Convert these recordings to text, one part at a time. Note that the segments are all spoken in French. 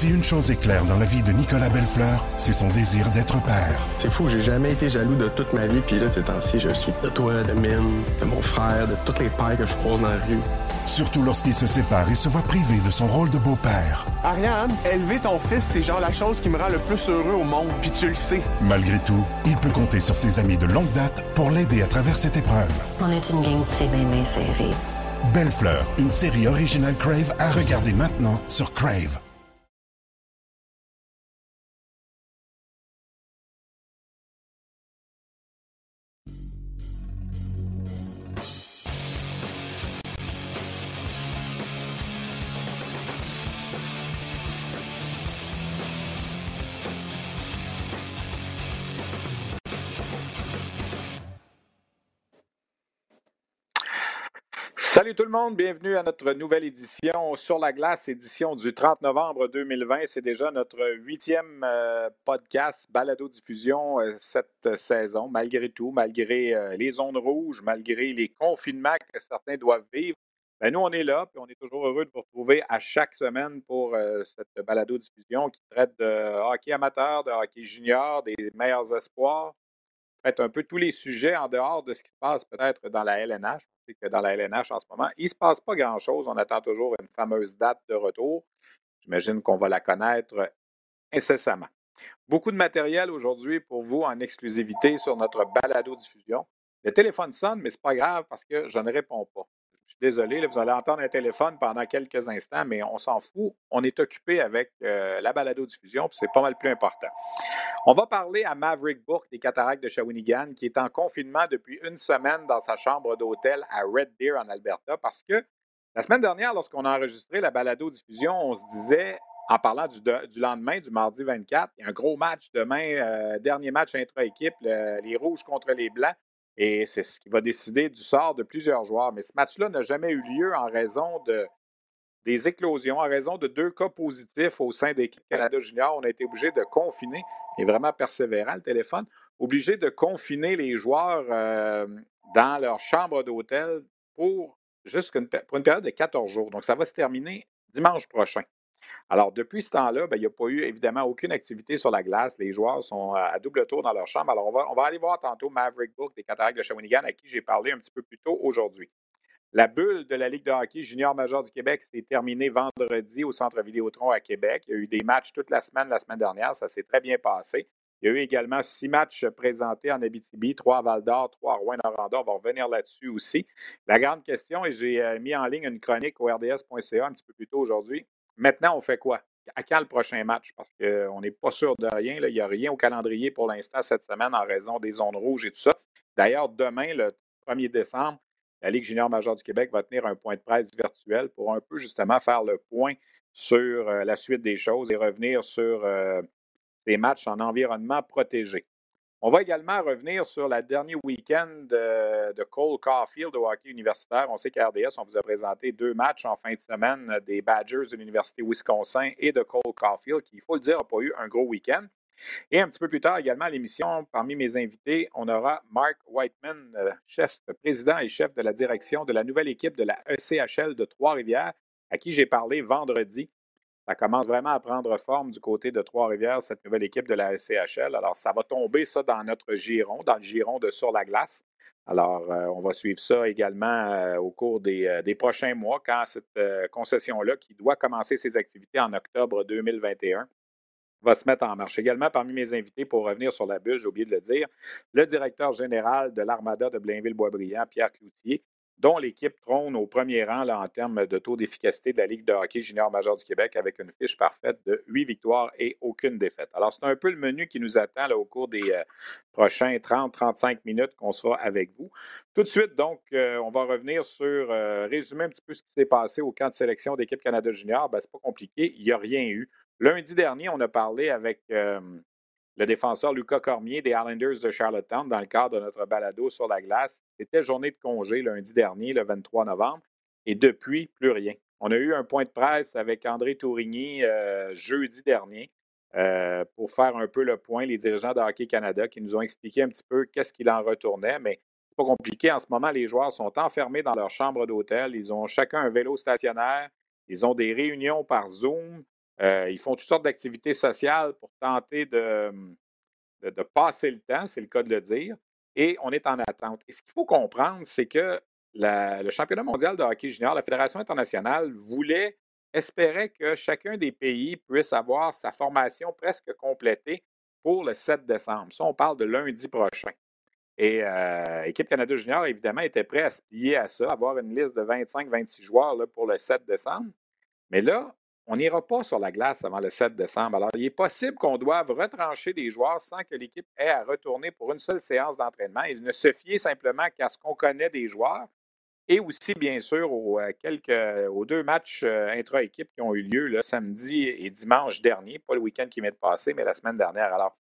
Si une chose est claire dans la vie de Nicolas Bellefleur, c'est son désir d'être père. C'est fou, j'ai jamais été jaloux de toute ma vie, puis là, ces temps-ci, je suis de toi, de Mine, de mon frère, de toutes les pères que je croise dans la rue. Surtout lorsqu'il se sépare et se voit privé de son rôle de beau-père. Ariane, élever ton fils, c'est genre la chose qui me rend le plus heureux au monde, puis tu le sais. Malgré tout, il peut compter sur ses amis de longue date pour l'aider à travers cette épreuve. On est une gang de c'est bien serré. Belle une série originale Crave à regarder maintenant sur Crave. Salut tout le monde, bienvenue à notre nouvelle édition sur la glace, édition du 30 novembre 2020. C'est déjà notre huitième euh, podcast balado-diffusion euh, cette saison, malgré tout, malgré euh, les zones rouges, malgré les confinements que certains doivent vivre. Ben, nous, on est là, puis on est toujours heureux de vous retrouver à chaque semaine pour cette balado-diffusion qui traite de hockey amateur, de hockey junior, des meilleurs espoirs, traite un peu tous les sujets en dehors de ce qui se passe peut-être dans la LNH que dans la LNH en ce moment, il ne se passe pas grand-chose. On attend toujours une fameuse date de retour. J'imagine qu'on va la connaître incessamment. Beaucoup de matériel aujourd'hui pour vous en exclusivité sur notre balado-diffusion. Le téléphone sonne, mais ce n'est pas grave parce que je ne réponds pas. Désolé, vous allez entendre un téléphone pendant quelques instants, mais on s'en fout. On est occupé avec euh, la balado-diffusion, puis c'est pas mal plus important. On va parler à Maverick Bourque des Cataractes de Shawinigan, qui est en confinement depuis une semaine dans sa chambre d'hôtel à Red Deer, en Alberta, parce que la semaine dernière, lorsqu'on a enregistré la balado-diffusion, on se disait, en parlant du, lendemain, du mardi 24, il y a un gros match demain, euh, dernier match intra-équipe, les Rouges contre les Blancs, et c'est ce qui va décider du sort de plusieurs joueurs. Mais ce match-là n'a jamais eu lieu en raison de, des éclosions, en raison de deux cas positifs au sein d'équipe Canada Junior. On a été obligé de confiner est vraiment persévérant, le téléphone, obligé de confiner les joueurs euh, dans leur chambre d'hôtel pour, pour une période de 14 jours. Donc, ça va se terminer dimanche prochain. Alors, depuis ce temps-là, ben, il n'y a pas eu évidemment aucune activité sur la glace. Les joueurs sont à double tour dans leur chambre. Alors, on va, on va aller voir tantôt Maverick Book des Cataractes de Shawinigan, à qui j'ai parlé un petit peu plus tôt aujourd'hui. La bulle de la Ligue de hockey junior majeur du Québec s'est terminée vendredi au Centre Vidéotron à Québec. Il y a eu des matchs toute la semaine, la semaine dernière. Ça s'est très bien passé. Il y a eu également six matchs présentés en Abitibi, trois à Val-d'Or, trois à Rouen-Noranda. On va revenir là-dessus aussi. La grande question, et j'ai euh, mis en ligne une chronique au RDS.ca un petit peu plus tôt aujourd'hui. Maintenant, on fait quoi? À quand le prochain match? Parce qu'on n'est pas sûr de rien. Il n'y a rien au calendrier pour l'instant cette semaine en raison des zones rouges et tout ça. D'ailleurs, demain, le 1er décembre, la Ligue junior majeure du Québec va tenir un point de presse virtuel pour un peu justement faire le point sur euh, la suite des choses et revenir sur euh, des matchs en environnement protégé. On va également revenir sur le dernier week-end de, Cole Caulfield au hockey universitaire. On sait qu'à RDS, on vous a présenté deux matchs en fin de semaine des Badgers de l'Université Wisconsin et de Cole Caulfield, qui, il faut le dire, n'a pas eu un gros week-end. Et un petit peu plus tard également à l'émission, parmi mes invités, on aura Mark Whiteman, euh, chef, président et chef de la direction de la nouvelle équipe de la ECHL de Trois-Rivières, à qui j'ai parlé vendredi. Ça commence vraiment à prendre forme du côté de Trois-Rivières, cette nouvelle équipe de la ECHL. Alors, ça va tomber ça dans notre giron, dans le giron de Sur la glace. Alors, euh, on va suivre ça également euh, au cours des, des, prochains mois, quand cette concession-là, qui doit commencer ses activités en octobre 2021, va se mettre en marche. Également, parmi mes invités, pour revenir sur la bulle, j'ai oublié de le dire, le directeur général de l'Armada de Blainville-Boisbriand, Pierre Cloutier, dont l'équipe trône au premier rang en termes de taux d'efficacité de la Ligue de hockey junior majeur du Québec avec une fiche parfaite de huit victoires et aucune défaite. Alors, c'est un peu le menu qui nous attend au cours des euh, prochains 30-35 minutes qu'on sera avec vous. Tout de suite, donc, euh, on va revenir sur, euh, résumer un petit peu ce qui s'est passé au camp de sélection d'équipe Canada Junior. Ben, c'est pas compliqué, il n'y a rien eu. Lundi dernier, on a parlé avec le défenseur Lucas Cormier des Islanders de Charlottetown dans le cadre de notre balado sur la glace. C'était journée de congé lundi dernier, le 23 novembre, et depuis, plus rien. On a eu un point de presse avec André Tourigny jeudi dernier pour faire un peu le point, les dirigeants de Hockey Canada qui nous ont expliqué un petit peu qu'est-ce qu'il en retournait, mais c'est pas compliqué. En ce moment, les joueurs sont enfermés dans leur chambre d'hôtel. Ils ont chacun un vélo stationnaire. Ils ont des réunions par Zoom. Ils font toutes sortes d'activités sociales pour tenter de, de, passer le temps, c'est le cas de le dire, et on est en attente. Et ce qu'il faut comprendre, c'est que le championnat mondial de hockey junior, la Fédération internationale voulait, espérait que chacun des pays puisse avoir sa formation presque complétée pour le 7 décembre. Ça, on parle de lundi prochain. Et euh, Équipe Canada Junior, évidemment, était prêt à se plier à ça, avoir une liste de 25-26 joueurs pour le 7 décembre. Mais là, on n'ira pas sur la glace avant le 7 décembre. Alors, il est possible qu'on doive retrancher des joueurs sans que l'équipe ait à retourner pour une seule séance d'entraînement et ne se fier simplement qu'à ce qu'on connaît des joueurs et aussi, bien sûr, aux, euh, quelques, aux deux matchs euh, intra-équipe qui ont eu lieu le samedi et dimanche dernier, pas le week-end qui m'est passé, mais la semaine dernière. Alors,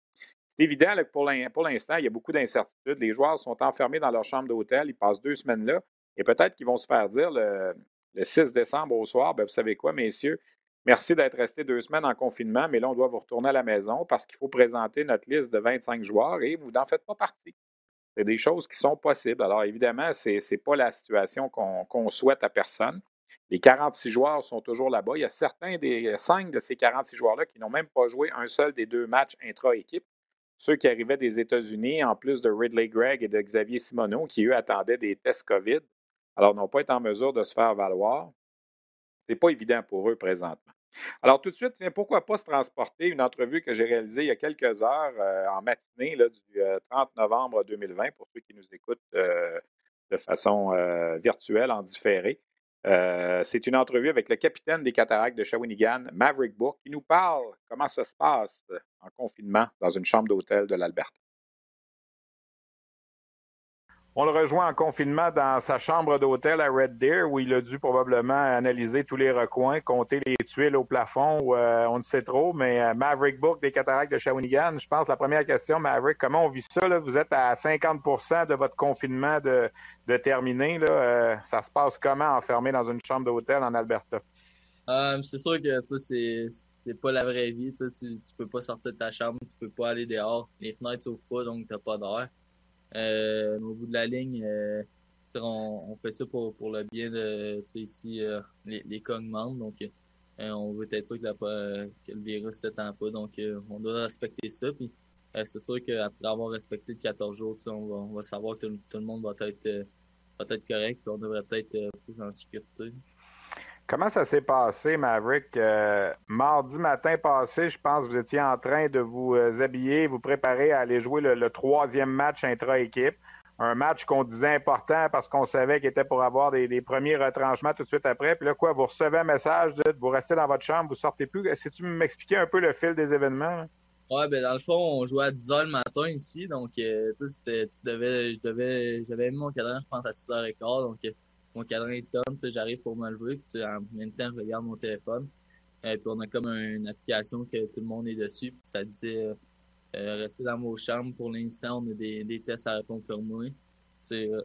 c'est évident que pour l'instant, il y a beaucoup d'incertitudes. Les joueurs sont enfermés dans leur chambre d'hôtel, ils passent deux semaines là, et peut-être qu'ils vont se faire dire le, 6 décembre au soir, bien, vous savez quoi, messieurs, merci d'être restés deux semaines en confinement, mais là, on doit vous retourner à la maison parce qu'il faut présenter notre liste de 25 joueurs et vous n'en faites pas partie. C'est des choses qui sont possibles. Alors, évidemment, ce n'est pas la situation qu'on souhaite à personne. Les 46 joueurs sont toujours là-bas. Il y a certains des cinq de ces 46 joueurs-là qui n'ont même pas joué un seul des deux matchs intra-équipe. Ceux qui arrivaient des États-Unis, en plus de Ridley Gregg et de Xavier Simoneau, qui eux attendaient des tests COVID, alors n'ont pas été en mesure de se faire valoir. Ce n'est pas évident pour eux présentement. Alors, tout de suite, pourquoi pas se transporter? Une entrevue que j'ai réalisée il y a quelques heures euh, en matinée du 30 euh, novembre 2020, pour ceux qui nous écoutent euh, de façon virtuelle, en différé. c'est une entrevue avec le capitaine des cataractes de Shawinigan, Maverick Book, qui nous parle comment ça se passe en confinement dans une chambre d'hôtel de l'Alberta. On le rejoint en confinement dans sa chambre d'hôtel à Red Deer, où il a dû probablement analyser tous les recoins, compter les tuiles au plafond, euh, on ne sait trop, mais euh, Maverick Book des cataractes de Shawinigan, je pense la première question, Maverick, comment on vit ça? Vous êtes à 50% de votre confinement de, terminé. Là. Euh, ça se passe comment enfermé dans une chambre d'hôtel en Alberta? c'est sûr que c'est c'est pas la vraie vie. Tu, tu peux pas sortir de ta chambre, tu peux pas aller dehors. Les fenêtres s'ouvrent pas, donc t'as pas d'air. Euh, au bout de la ligne, euh, on, on, fait ça pour, pour le bien de ici euh, les, les Donc on veut être sûr que, la, que le virus ne s'étend pas. Donc on doit respecter ça. Puis c'est sûr qu'après avoir respecté le 14 jours, on va, on va savoir que tout, le monde va être, va être correct. Puis on devrait être plus en sécurité. Comment ça s'est passé, Maverick? mardi matin passé, je pense que vous étiez en train de vous habiller, vous préparer à aller jouer le, troisième match intra-équipe. Un match qu'on disait important parce qu'on savait qu'il était pour avoir des, premiers retranchements tout de suite après. Puis là, quoi, vous recevez un message, de, vous restez dans votre chambre, vous sortez plus. Est-ce que tu m'expliquer un peu le fil des événements? Ouais, ben dans le fond, on jouait à 10 h le matin ici. Donc, euh, tu devais, je devais, j'avais mon cadran, je pense, à 6 h 15. Donc, mon cadran sonne, j'arrive pour me lever, puis en même temps, je regarde mon téléphone. euh, puis on a comme une application que tout le monde est dessus, ça dit euh, euh, restez dans vos chambres pour l'instant, on a des, tests à confirmer. Euh,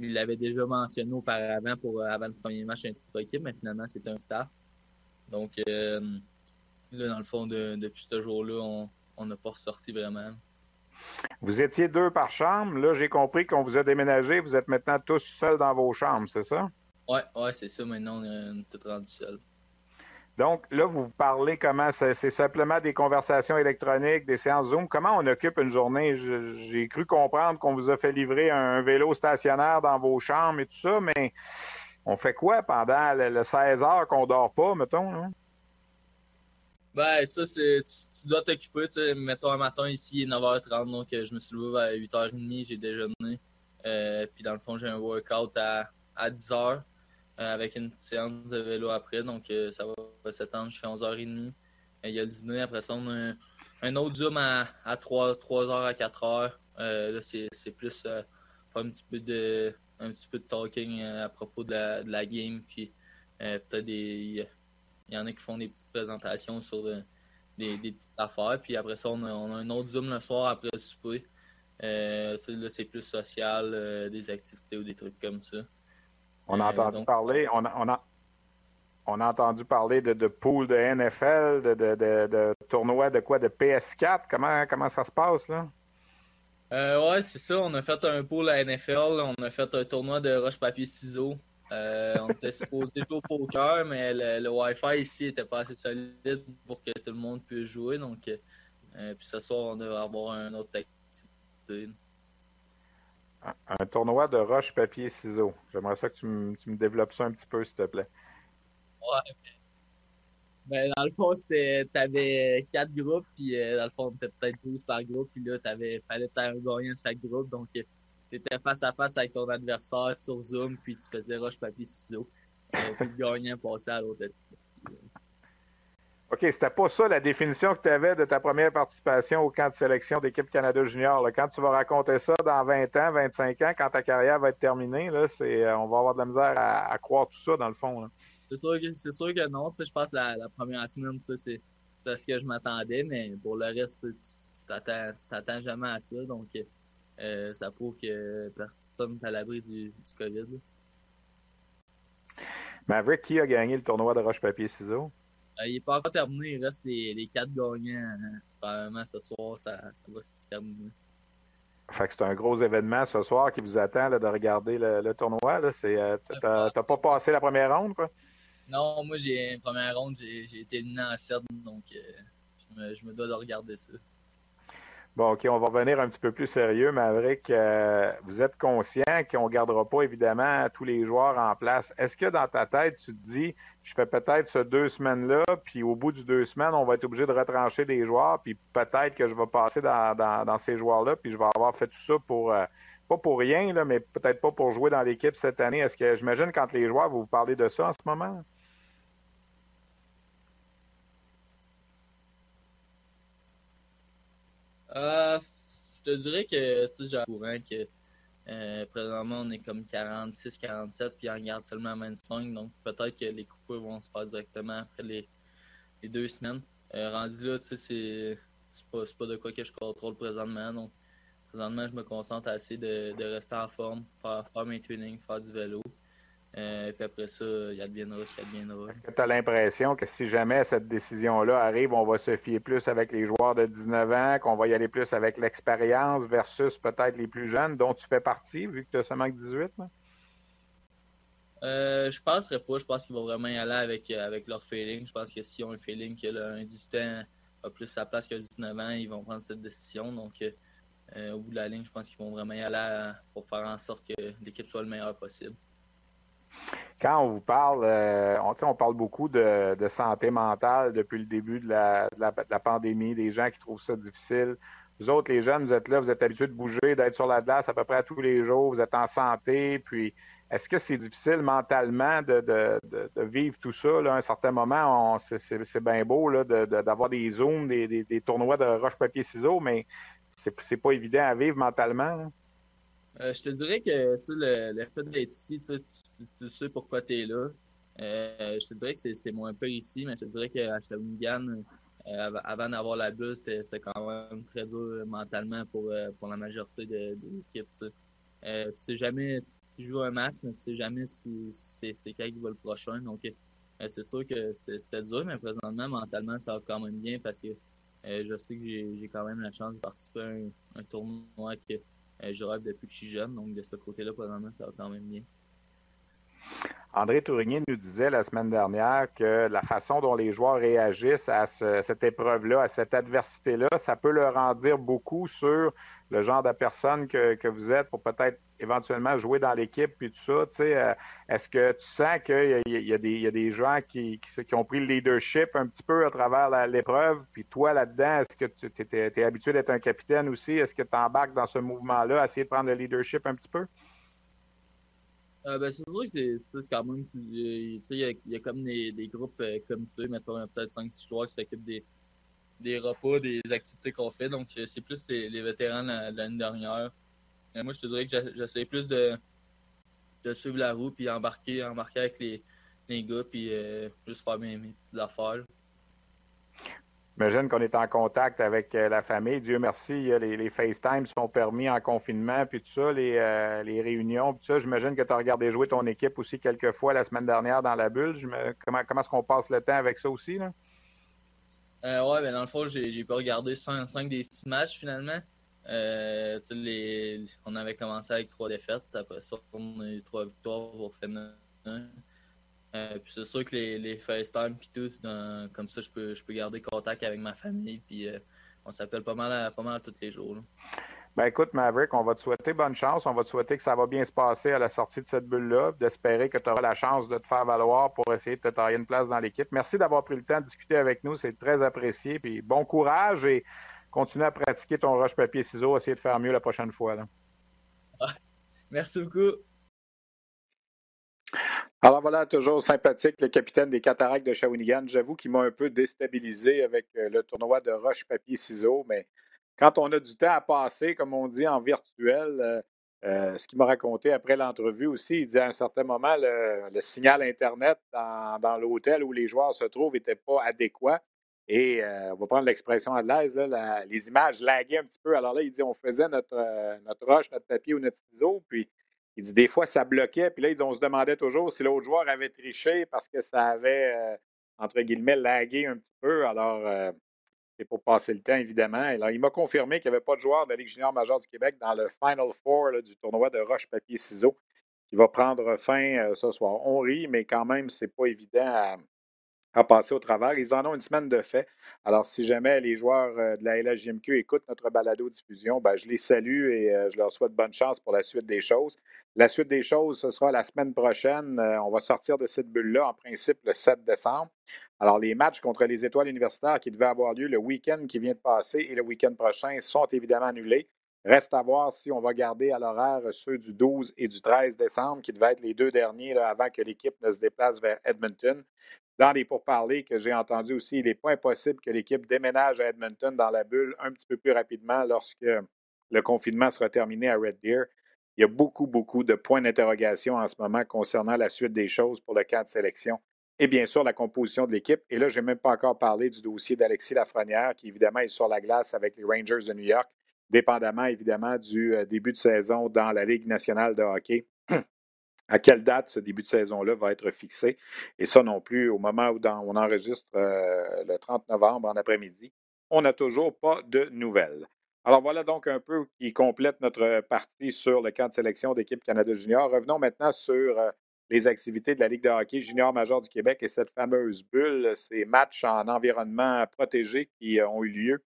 il l'avait déjà mentionné auparavant pour avant le premier match intra-équipe, mais finalement c'est un start. Donc là, dans le fond, depuis ce jour-là, on n'a pas ressorti vraiment. Vous étiez deux par chambre. Là, j'ai compris qu'on vous a déménagé. Vous êtes maintenant tous seuls dans vos chambres, c'est ça? Oui, ouais, c'est ça. Maintenant, on est tous rendus seuls. Donc, là, vous parlez comment? C'est simplement des conversations électroniques, des séances Zoom. Comment on occupe une journée? J'ai cru comprendre qu'on vous a fait livrer un vélo stationnaire dans vos chambres et tout ça, mais on fait quoi pendant le, 16 heures qu'on dort pas, mettons? Ben, tu tu, dois t'occuper. Mettons, un matin, ici, il est 9h30, donc euh, je me suis levé à 8h30, j'ai déjeuné. Euh, puis, dans le fond, j'ai un workout à, à 10h euh, avec une séance de vélo après. Donc, ça va s'étendre jusqu'à 11h30. Il y a le dîner. Après ça, on a un, autre Zoom à, à 3, 3h à 4h. là, c'est plus un petit peu de un petit peu de talking à propos de la, de la game. Puis, peut-être des il y en a qui font des petites présentations sur euh, des, petites affaires. Puis après ça, on a, un autre Zoom le soir après le souper. Euh, là, c'est plus social, euh, des activités ou des trucs comme ça. On a entendu parler, on a, on a, on a entendu parler de, de pool de NFL, de, de, de, tournoi de quoi, de PS4. Comment, comment ça se passe, là? ouais, c'est ça. On a fait un pool à NFL. On a fait un tournoi de roche-papier-ciseaux Euh, on était supposé jouer au poker, mais le, Wi-Fi ici était pas assez solide pour que tout le monde puisse jouer. Donc, euh, puis ce soir, on devrait avoir un autre activité. Un, tournoi de roche, papier, ciseaux. J'aimerais ça que tu me, tu développes ça un petit peu, s'il te plaît. Ouais. Ben, dans le fond, c'était, t'avais quatre groupes, puis euh, dans le fond, t'étais peut-être 12 par groupe, puis là, t'avais, fallait faire un gagnant de chaque groupe, donc euh, t'étais face à face avec ton adversaire sur Zoom, puis tu faisais roche, papier, ciseaux, euh, puis le gagnant passait à l'autre. OK, c'était pas ça la définition que tu avais de ta première participation au camp de sélection d'équipe Canada Junior. Quand tu vas raconter ça dans 20 ans, 25 ans, quand ta carrière va être terminée, là, c'est, on va avoir de la misère à, croire tout ça, dans le fond. Là. C'est sûr, que, c'est sûr que non. Je pense que la, la première semaine, c'est, c'est ce que je m'attendais, mais pour le reste, tu t'attends jamais à ça. Donc, euh, ça prouve que personne n'est à l'abri du, du COVID. Maverick, qui a gagné le tournoi de roche-papier-ciseaux? Euh, il n'est pas encore terminé. Il reste les, les quatre gagnants. Hein. Probablement ce soir, ça, ça va se terminer. Fait que c'est un gros événement ce soir qui vous attend là, de regarder le, le tournoi. Là. Euh, t'as, t'as pas passé la première ronde, quoi? Non, moi, j'ai une première ronde, j'ai été éliminé en 7, donc euh, je, me, dois de regarder ça. Bon, OK, on va revenir un petit peu plus sérieux, Maverick. Euh, vous êtes conscient qu'on ne gardera pas, évidemment, tous les joueurs en place. Est-ce que dans ta tête, tu te dis, je fais peut-être ce deux semaines-là, puis au bout du deux semaines, on va être obligé de retrancher des joueurs, puis peut-être que je vais passer dans, ces joueurs-là, puis je vais avoir fait tout ça pour... Euh, pas pour rien, là, mais peut-être pas pour jouer dans l'équipe cette année. Est-ce que j'imagine quand les joueurs, vous vous parlez de ça en ce moment? Euh, je te dirais que, tu sais, j'ai courant que euh, présentement, on est comme 46, 47, puis on garde seulement 25. Donc, peut-être que les coupures vont se faire directement après les, deux semaines. Euh, rendu là, tu sais, c'est pas, pas de quoi que je contrôle présentement. Donc, présentement, je me concentre à essayer de, de rester en forme, faire, faire mes trainings, faire du vélo. Euh, puis après ça, il y a bien ce qu'il y a Est-ce que tu as l'impression que si jamais cette décision-là arrive, on va se fier plus avec les joueurs de 19 ans, qu'on va y aller plus avec l'expérience versus peut-être les plus jeunes dont tu fais partie, vu que tu as seulement que 18? Euh, je penserais pas. Je pense qu'ils vont vraiment y aller avec, euh, avec leur feeling. Je pense que s'ils ont un feeling que là, un 18 ans a plus sa place que 19 ans, ils vont prendre cette décision. Donc, euh, au bout de la ligne, je pense qu'ils vont vraiment y aller pour faire en sorte que l'équipe soit le meilleur possible quand on vous parle, euh, on, parle beaucoup de, santé mentale depuis le début de la, pandémie, des gens qui trouvent ça difficile. Vous autres, les jeunes, vous êtes là, vous êtes habitués de bouger, d'être sur la glace à peu près tous les jours, vous êtes en santé, puis est-ce que c'est difficile mentalement de, vivre tout ça? À un certain moment, c'est bien beau d'avoir des zooms, des, tournois de roche-papier-ciseaux, mais c'est pas évident à vivre mentalement. Euh, je te dirais que le, le fait d'être ici, tu, sais pourquoi tu es là. Euh, je te dirais que c'est moins peu ici, mais je te dirais qu'à Shawinigan, euh, avant d'avoir la bulle, c'était quand même très dur mentalement pour, euh, pour la majorité de, l'équipe. Tu, sais. jamais, tu joues un match, mais tu sais jamais si, c'est quand qui va le prochain. Donc, c'est sûr que c'était dur, mais présentement, mentalement, ça va quand même bien parce que je sais que j'ai quand même la chance de participer à un, un tournoi que euh, je rêve depuis que je suis jeune, donc de ce côté-là, ça va quand même bien. André Tourigny nous disait la semaine dernière que la façon dont les joueurs réagissent à cette épreuve-là, à cette adversité-là, ça peut leur en dire beaucoup sur le genre de personne que, vous êtes pour peut-être éventuellement jouer dans l'équipe puis tout ça. Euh, est-ce que tu sens qu'il y, a des gens qui, ont pris le leadership un petit peu à travers l'épreuve, puis toi là-dedans, est-ce que tu es, habitué d'être un capitaine aussi? Est-ce que tu embarques dans ce mouvement-là, essayer de prendre le leadership un petit peu? Euh, ben, c'est vrai que c'est quand même. Il y, a, y a comme des, des groupes euh, comme tu mettons peut-être 5-6 joueurs qui s'occupent des, des repas, des activités qu'on fait. Donc, euh, c'est plus les, vétérans de l'année dernière. moi, je te dirais que j'essaie plus de, de suivre la roue puis embarquer, embarquer avec les, les gars puis juste faire mes, mes petites affaires. J'imagine qu'on est en contact avec euh, la famille. Dieu merci, les, les FaceTime sont permis en confinement, puis tout ça, les, euh, les réunions, puis ça. J'imagine que tu as regardé jouer ton équipe aussi quelques fois la semaine dernière dans la bulle. comment comment est-ce qu'on passe le temps avec ça aussi? Là? Euh, ouais, ben dans le fond, j'ai pas regardé 5, des 6 matchs finalement. les, on avait commencé avec trois défaites. Après ça, on a eu trois victoires pour finir Euh, puis c'est sûr que les, les FaceTime puis tout, comme ça, je peux, peux garder contact avec ma famille. Puis euh, on s'appelle pas mal, pas mal tous les jours. Ben écoute, Maverick, on va te souhaiter bonne chance. On va te souhaiter que ça va bien se passer à la sortie de cette bulle-là, d'espérer que tu auras la chance de te faire valoir pour essayer de te tailler une place dans l'équipe. Merci d'avoir pris le temps de discuter avec nous. C'est très apprécié. Puis bon courage et continue à pratiquer ton rush papier-ciseaux, essayer de faire mieux la prochaine fois. Merci beaucoup. Alors voilà, toujours sympathique, le capitaine des Cataractes de Shawinigan. J'avoue qu'il m'a un peu déstabilisé avec euh, le tournoi de roche, papier, ciseaux, mais quand on a du temps à passer, comme on dit en virtuel, euh, euh, ce qu'il m'a raconté après l'entrevue aussi, il dit à un certain moment, le, signal Internet dans, l'hôtel où les joueurs se trouvent n'était pas adéquat. Et on va prendre l'expression à l'aise, les images laguaient un petit peu. Alors là, il dit on faisait notre, notre roche, notre papier ou notre ciseau, puis il dit des fois, ça bloquait. Puis là, ils, on se demandait toujours si l'autre joueur avait triché parce que ça avait, euh, entre guillemets, lagué un petit peu. Alors, euh, pour passer le temps, évidemment. Il m'a confirmé qu'il n'y avait pas de joueur de la Ligue junior majeure du Québec dans le Final Four du tournoi de roche-papier-ciseaux qui va prendre fin euh, ce soir. On rit, mais quand même, c'est pas évident à, à passer au travers. Ils en ont une semaine de fait. Alors, si jamais les joueurs euh, de la LHJMQ écoutent notre balado-diffusion, ben, je les salue et euh, je leur souhaite bonne chance pour la suite des choses. La suite des choses, ce sera la semaine prochaine. Euh, on va sortir de cette bulle-là, en principe, le 7 décembre. Alors, les matchs contre les étoiles universitaires qui devaient avoir lieu le week-end qui vient de passer et le week-end prochain sont évidemment annulés. Reste à voir si on va garder à l'horaire ceux du 12 et du 13 décembre, qui devaient être les deux derniers avant que l'équipe ne se déplace vers Edmonton dans les pourparlers que j'ai entendus aussi, il n'est pas impossible que l'équipe déménage à Edmonton dans la bulle un petit peu plus rapidement lorsque le confinement sera terminé à Red Deer. Il y a beaucoup, beaucoup de points d'interrogation en ce moment concernant la suite des choses pour le camp de sélection et bien sûr la composition de l'équipe. Et là, je n'ai même pas encore parlé du dossier d'Alexis Lafrenière, qui évidemment est sur la glace avec les Rangers de New York, dépendamment évidemment du euh, début de saison dans la Ligue nationale de hockey à quelle date ce début de saison-là va être fixé. Et ça non plus, au moment où on enregistre euh, le 30 novembre en après-midi, on n'a toujours pas de nouvelles. Alors voilà donc un peu qui complète notre partie sur le camp de sélection d'équipe Canada Junior. Revenons maintenant sur euh, les activités de la Ligue de hockey junior major du Québec et cette fameuse bulle, ces matchs en environnement protégé qui ont eu lieu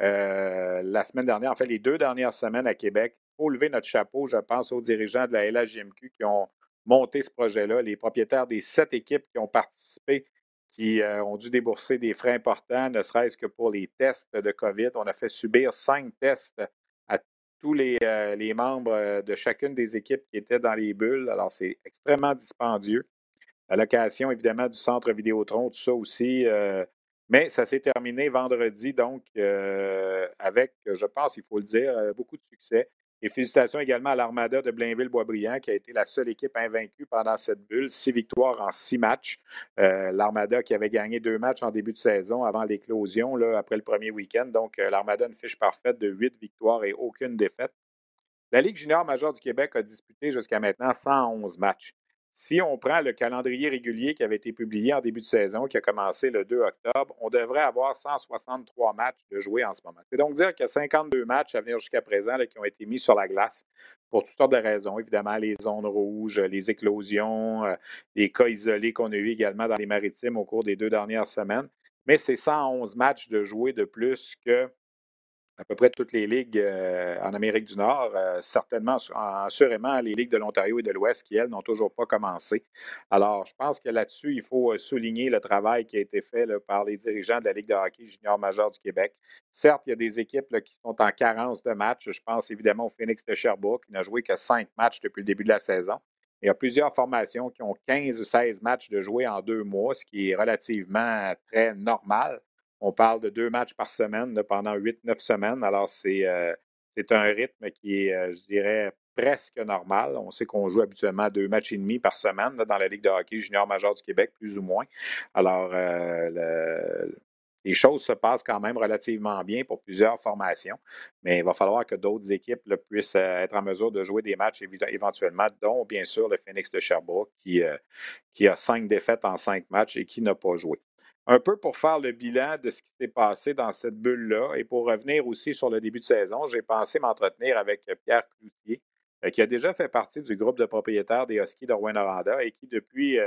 euh, la semaine dernière, en fait les deux dernières semaines à Québec faut lever notre chapeau, je pense, aux dirigeants de la LHJMQ qui ont monté ce projet-là, les propriétaires des sept équipes qui ont participé, qui euh, ont dû débourser des frais importants, ne serait-ce que pour les tests de COVID. On a fait subir cinq tests à tous les, euh, membres euh, de chacune des équipes qui étaient dans les bulles. Alors, c'est extrêmement dispendieux. La location, évidemment, du centre Vidéotron, tout ça aussi. mais ça s'est terminé vendredi, donc, avec, je pense, il faut le dire, beaucoup de succès. Et félicitations également à l'Armada de Blainville-Boisbriand, qui a été la seule équipe invaincue pendant cette bulle. Six victoires en six matchs. Euh, L'Armada qui avait gagné deux matchs en début de saison avant l'éclosion, après le premier week-end. Donc, euh, l'Armada une fiche parfaite de huit victoires et aucune défaite. La Ligue junior majeure du Québec a disputé jusqu'à maintenant 111 matchs. Si on prend le calendrier régulier qui avait été publié en début de saison, qui a commencé le 2 octobre, on devrait avoir 163 matchs de jouer en ce moment. C'est donc dire qu'il y a 52 matchs à venir jusqu'à présent qui ont été mis sur la glace pour toutes sortes de raisons. Évidemment, les zones rouges, les éclosions, euh, les cas isolés qu'on a eu également dans les maritimes au cours des deux dernières semaines. Mais c'est 111 matchs de jouer de plus que à peu près toutes les ligues euh, en Amérique du Nord, euh, certainement, assurément les ligues de l'Ontario et de l'Ouest qui, elles, n'ont toujours pas commencé. Alors, je pense que là-dessus, il faut euh, souligner le travail qui a été fait par les dirigeants de la Ligue de hockey junior majeur du Québec. Certes, il y a des équipes qui sont en carence de matchs. Je pense évidemment au Phoenix de Sherbrooke, qui n'a joué que cinq matchs depuis le début de la saison. Il y a plusieurs formations qui ont 15 ou 16 matchs de jouer en deux mois, ce qui est relativement très normal. On parle de deux matchs par semaine pendant huit, neuf semaines. Alors, euh, c'est un rythme qui est, euh, je dirais, presque normal. On sait qu'on joue habituellement deux matchs et demi par semaine dans la Ligue de hockey junior majeur du Québec, plus ou moins. Alors, euh, les choses se passent quand même relativement bien pour plusieurs formations, mais il va falloir que d'autres équipes puissent être en mesure de jouer des matchs éventuellement, dont bien sûr le Phoenix de Sherbrooke qui a cinq défaites en cinq matchs et qui n'a pas joué un peu pour faire le bilan de ce qui s'est passé dans cette bulle-là et pour revenir aussi sur le début de saison, j'ai pensé m'entretenir avec Pierre Cloutier, qui a déjà fait partie du groupe de propriétaires des Huskies de Rouen-Noranda et qui, depuis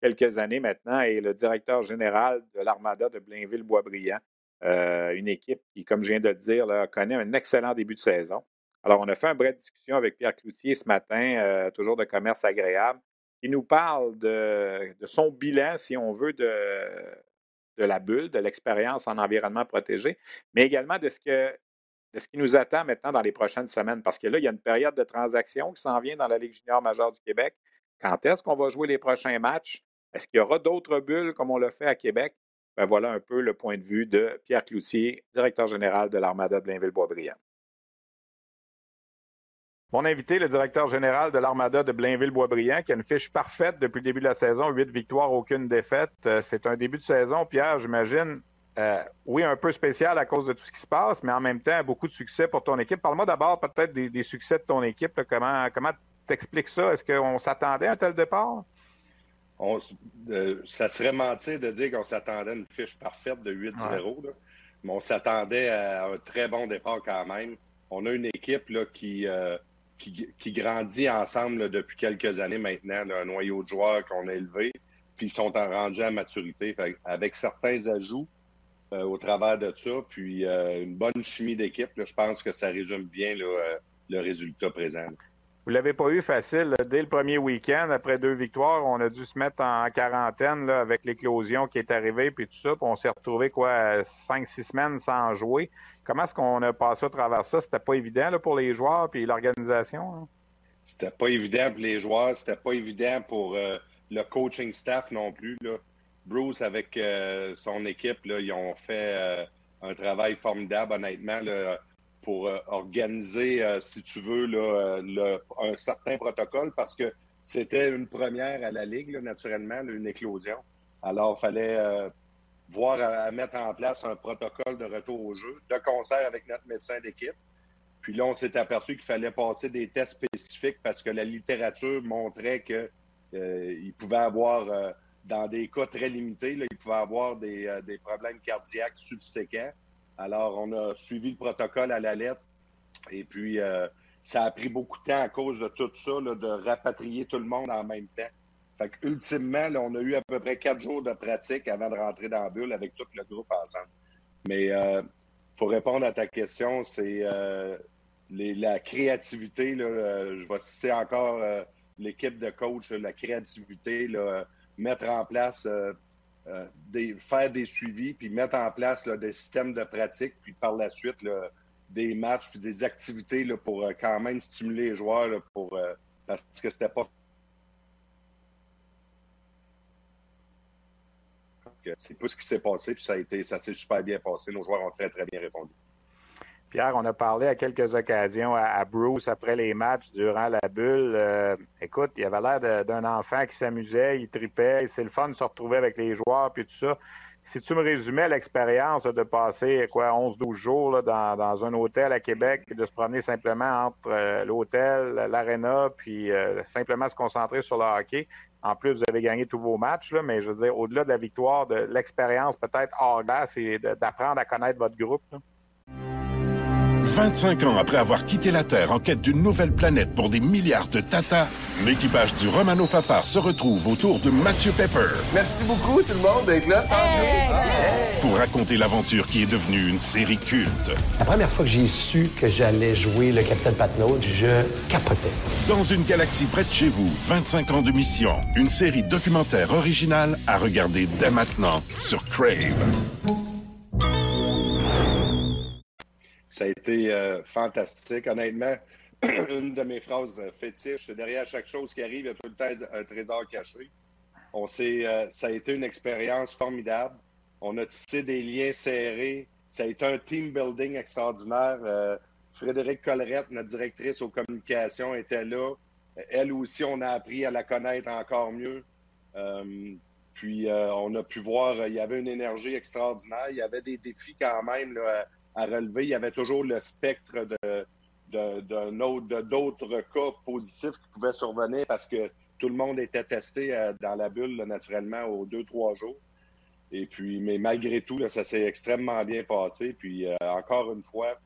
quelques années maintenant, est le directeur général de l'Armada de Blainville-Boisbriand. une équipe qui, comme je viens de le dire, connaît un excellent début de saison. Alors, on a fait un bref discussion avec Pierre Cloutier ce matin, toujours de commerce agréable. Il nous parle de, son bilan, si on veut, de, la bulle, de l'expérience en environnement protégé, mais également de ce, qui nous attend maintenant dans les prochaines semaines. Parce que là, il y a une période de transaction qui s'en vient dans la Ligue junior majeure du Québec. Quand est-ce qu'on va jouer les prochains matchs? Est-ce qu'il y aura d'autres bulles comme on l'a fait à Québec? Ben voilà un peu le point de vue de Pierre Cloutier, directeur général de l'Armada de Blainville-Boisbriand. Mon invité, le directeur général de l'Armada de Blainville-Boisbriand, qui a une fiche parfaite depuis le début de la saison, huit victoires, aucune défaite. Euh, c'est un début de saison, Pierre, j'imagine, euh, oui, un peu spécial à cause de tout ce qui se passe, mais en même temps, beaucoup de succès pour ton équipe. Parle-moi d'abord peut-être des, succès de ton équipe. Comment comment t'expliques ça? Est-ce qu'on s'attendait à un tel départ? Euh, ça serait mentir de dire qu'on s'attendait à une fiche parfaite de 8-0, mais on s'attendait à un très bon départ quand même. On a une équipe là, qui, qui, grandit ensemble depuis quelques années maintenant, un noyau de joueurs qu'on a élevé, puis ils sont rendus à maturité. avec certains ajouts euh, au travers de ça, puis euh, une bonne chimie d'équipe, je pense que ça résume bien euh, le résultat présent. Vous l'avez pas eu facile. Dès le premier week-end, après deux victoires, on a dû se mettre en quarantaine avec l'éclosion qui est arrivée, puis tout ça. Puis on s'est retrouvé quoi, cinq, six semaines sans jouer. Comment est-ce qu'on a passé à travers ça? C'était pas évident là, pour les joueurs puis l'organisation? Hein? C'était pas évident pour les joueurs, c'était pas évident pour euh, le coaching staff non plus. Bruce, avec euh, son équipe, ils ont fait euh, un travail formidable, honnêtement, pour organiser, si tu veux, un certain protocole parce que c'était une première à la Ligue, naturellement, une éclosion. Alors, il fallait voir à, mettre en place un protocole de retour au jeu, de concert avec notre médecin d'équipe. Puis là, on s'est aperçu qu'il fallait passer des tests spécifiques parce que la littérature montrait qu'il euh, pouvait avoir, euh, dans des cas très limités, là, il pouvait avoir des, euh, des, problèmes cardiaques subséquents. Alors, on a suivi le protocole à la lettre et puis ça a pris beaucoup de temps à cause de tout ça, de rapatrier tout le monde en même temps. Fait ultimement, on a eu à peu près quatre jours de pratique avant de rentrer dans la bulle avec tout le groupe ensemble. Mais euh, pour répondre à ta question, c'est euh, la créativité. Euh, je vais citer encore l'équipe de coach, la créativité, mettre en place, des, faire des suivis, puis mettre en place des systèmes de pratique, puis par la suite, des matchs, puis des activités pour quand même stimuler les joueurs parce que c'était pas c'est pas ce qui s'est passé, puis ça a été, ça s'est super bien passé. Nos joueurs ont très, très bien répondu. Pierre, on a parlé à quelques occasions à, Bruce après les matchs durant la bulle. Euh, écoute, il avait l'air d'un enfant qui s'amusait, il tripait, c'est le fun de se retrouver avec les joueurs puis tout ça. Si tu me résumais l'expérience de passer quoi 11-12 jours dans, un hôtel à Québec, de se promener simplement entre euh, l'hôtel, l'aréna, puis euh, simplement se concentrer sur le hockey, en plus, vous avez gagné tous vos matchs, là, mais je veux dire, au-delà de la victoire, de l'expérience peut-être hors glace et d'apprendre à connaître votre groupe. 25 ans après avoir quitté la Terre en quête d'une nouvelle planète pour des milliards de Tata, l'équipage du Romano Fafar se retrouve autour de Mathieu Pepper. Merci beaucoup tout le monde d'être là. Pour raconter l'aventure qui est devenue une série culte. La première fois que j'ai su que j'allais jouer le Capitaine Patnaud, je capotais. Dans une galaxie près de chez vous, 25 ans de mission, une série documentaire originale à regarder dès maintenant sur Crave. Ça a été euh, fantastique. Honnêtement, une de mes phrases euh, fétiches, derrière chaque chose qui arrive, il y a tout le temps un trésor caché. On euh, ça a été une expérience formidable. On a tissé des liens serrés. Ça a été un team building extraordinaire. Frédéric Collerette, notre directrice aux communications, était là. Elle aussi, on a appris à la connaître encore mieux. puis on a pu voir, il y avait une énergie extraordinaire. Il y avait des défis quand même à relever. Il y avait toujours le spectre de, d'autres cas positifs qui pouvaient survenir parce que tout le monde était testé euh, dans la bulle naturellement aux deux, trois jours. Et puis, mais malgré tout, ça s'est extrêmement bien passé. Puis euh, encore une fois,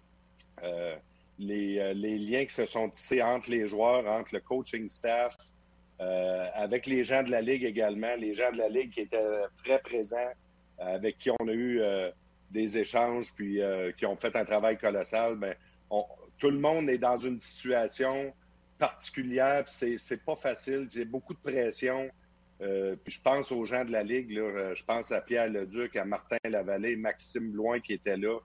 euh, les, les, liens qui se sont tissés entre les joueurs, entre le coaching staff, avec les gens de la Ligue également, les gens de la Ligue qui étaient très présents, avec qui on a eu des échanges, puis qui ont fait un travail colossal, ben, on, tout le monde est dans une situation particulière, c'est, c'est pas facile, il y a beaucoup de pression. Euh, puis je pense aux gens de la Ligue, là, je pense à Pierre Leduc, à Martin Lavallée, Maxime Loin qui était là,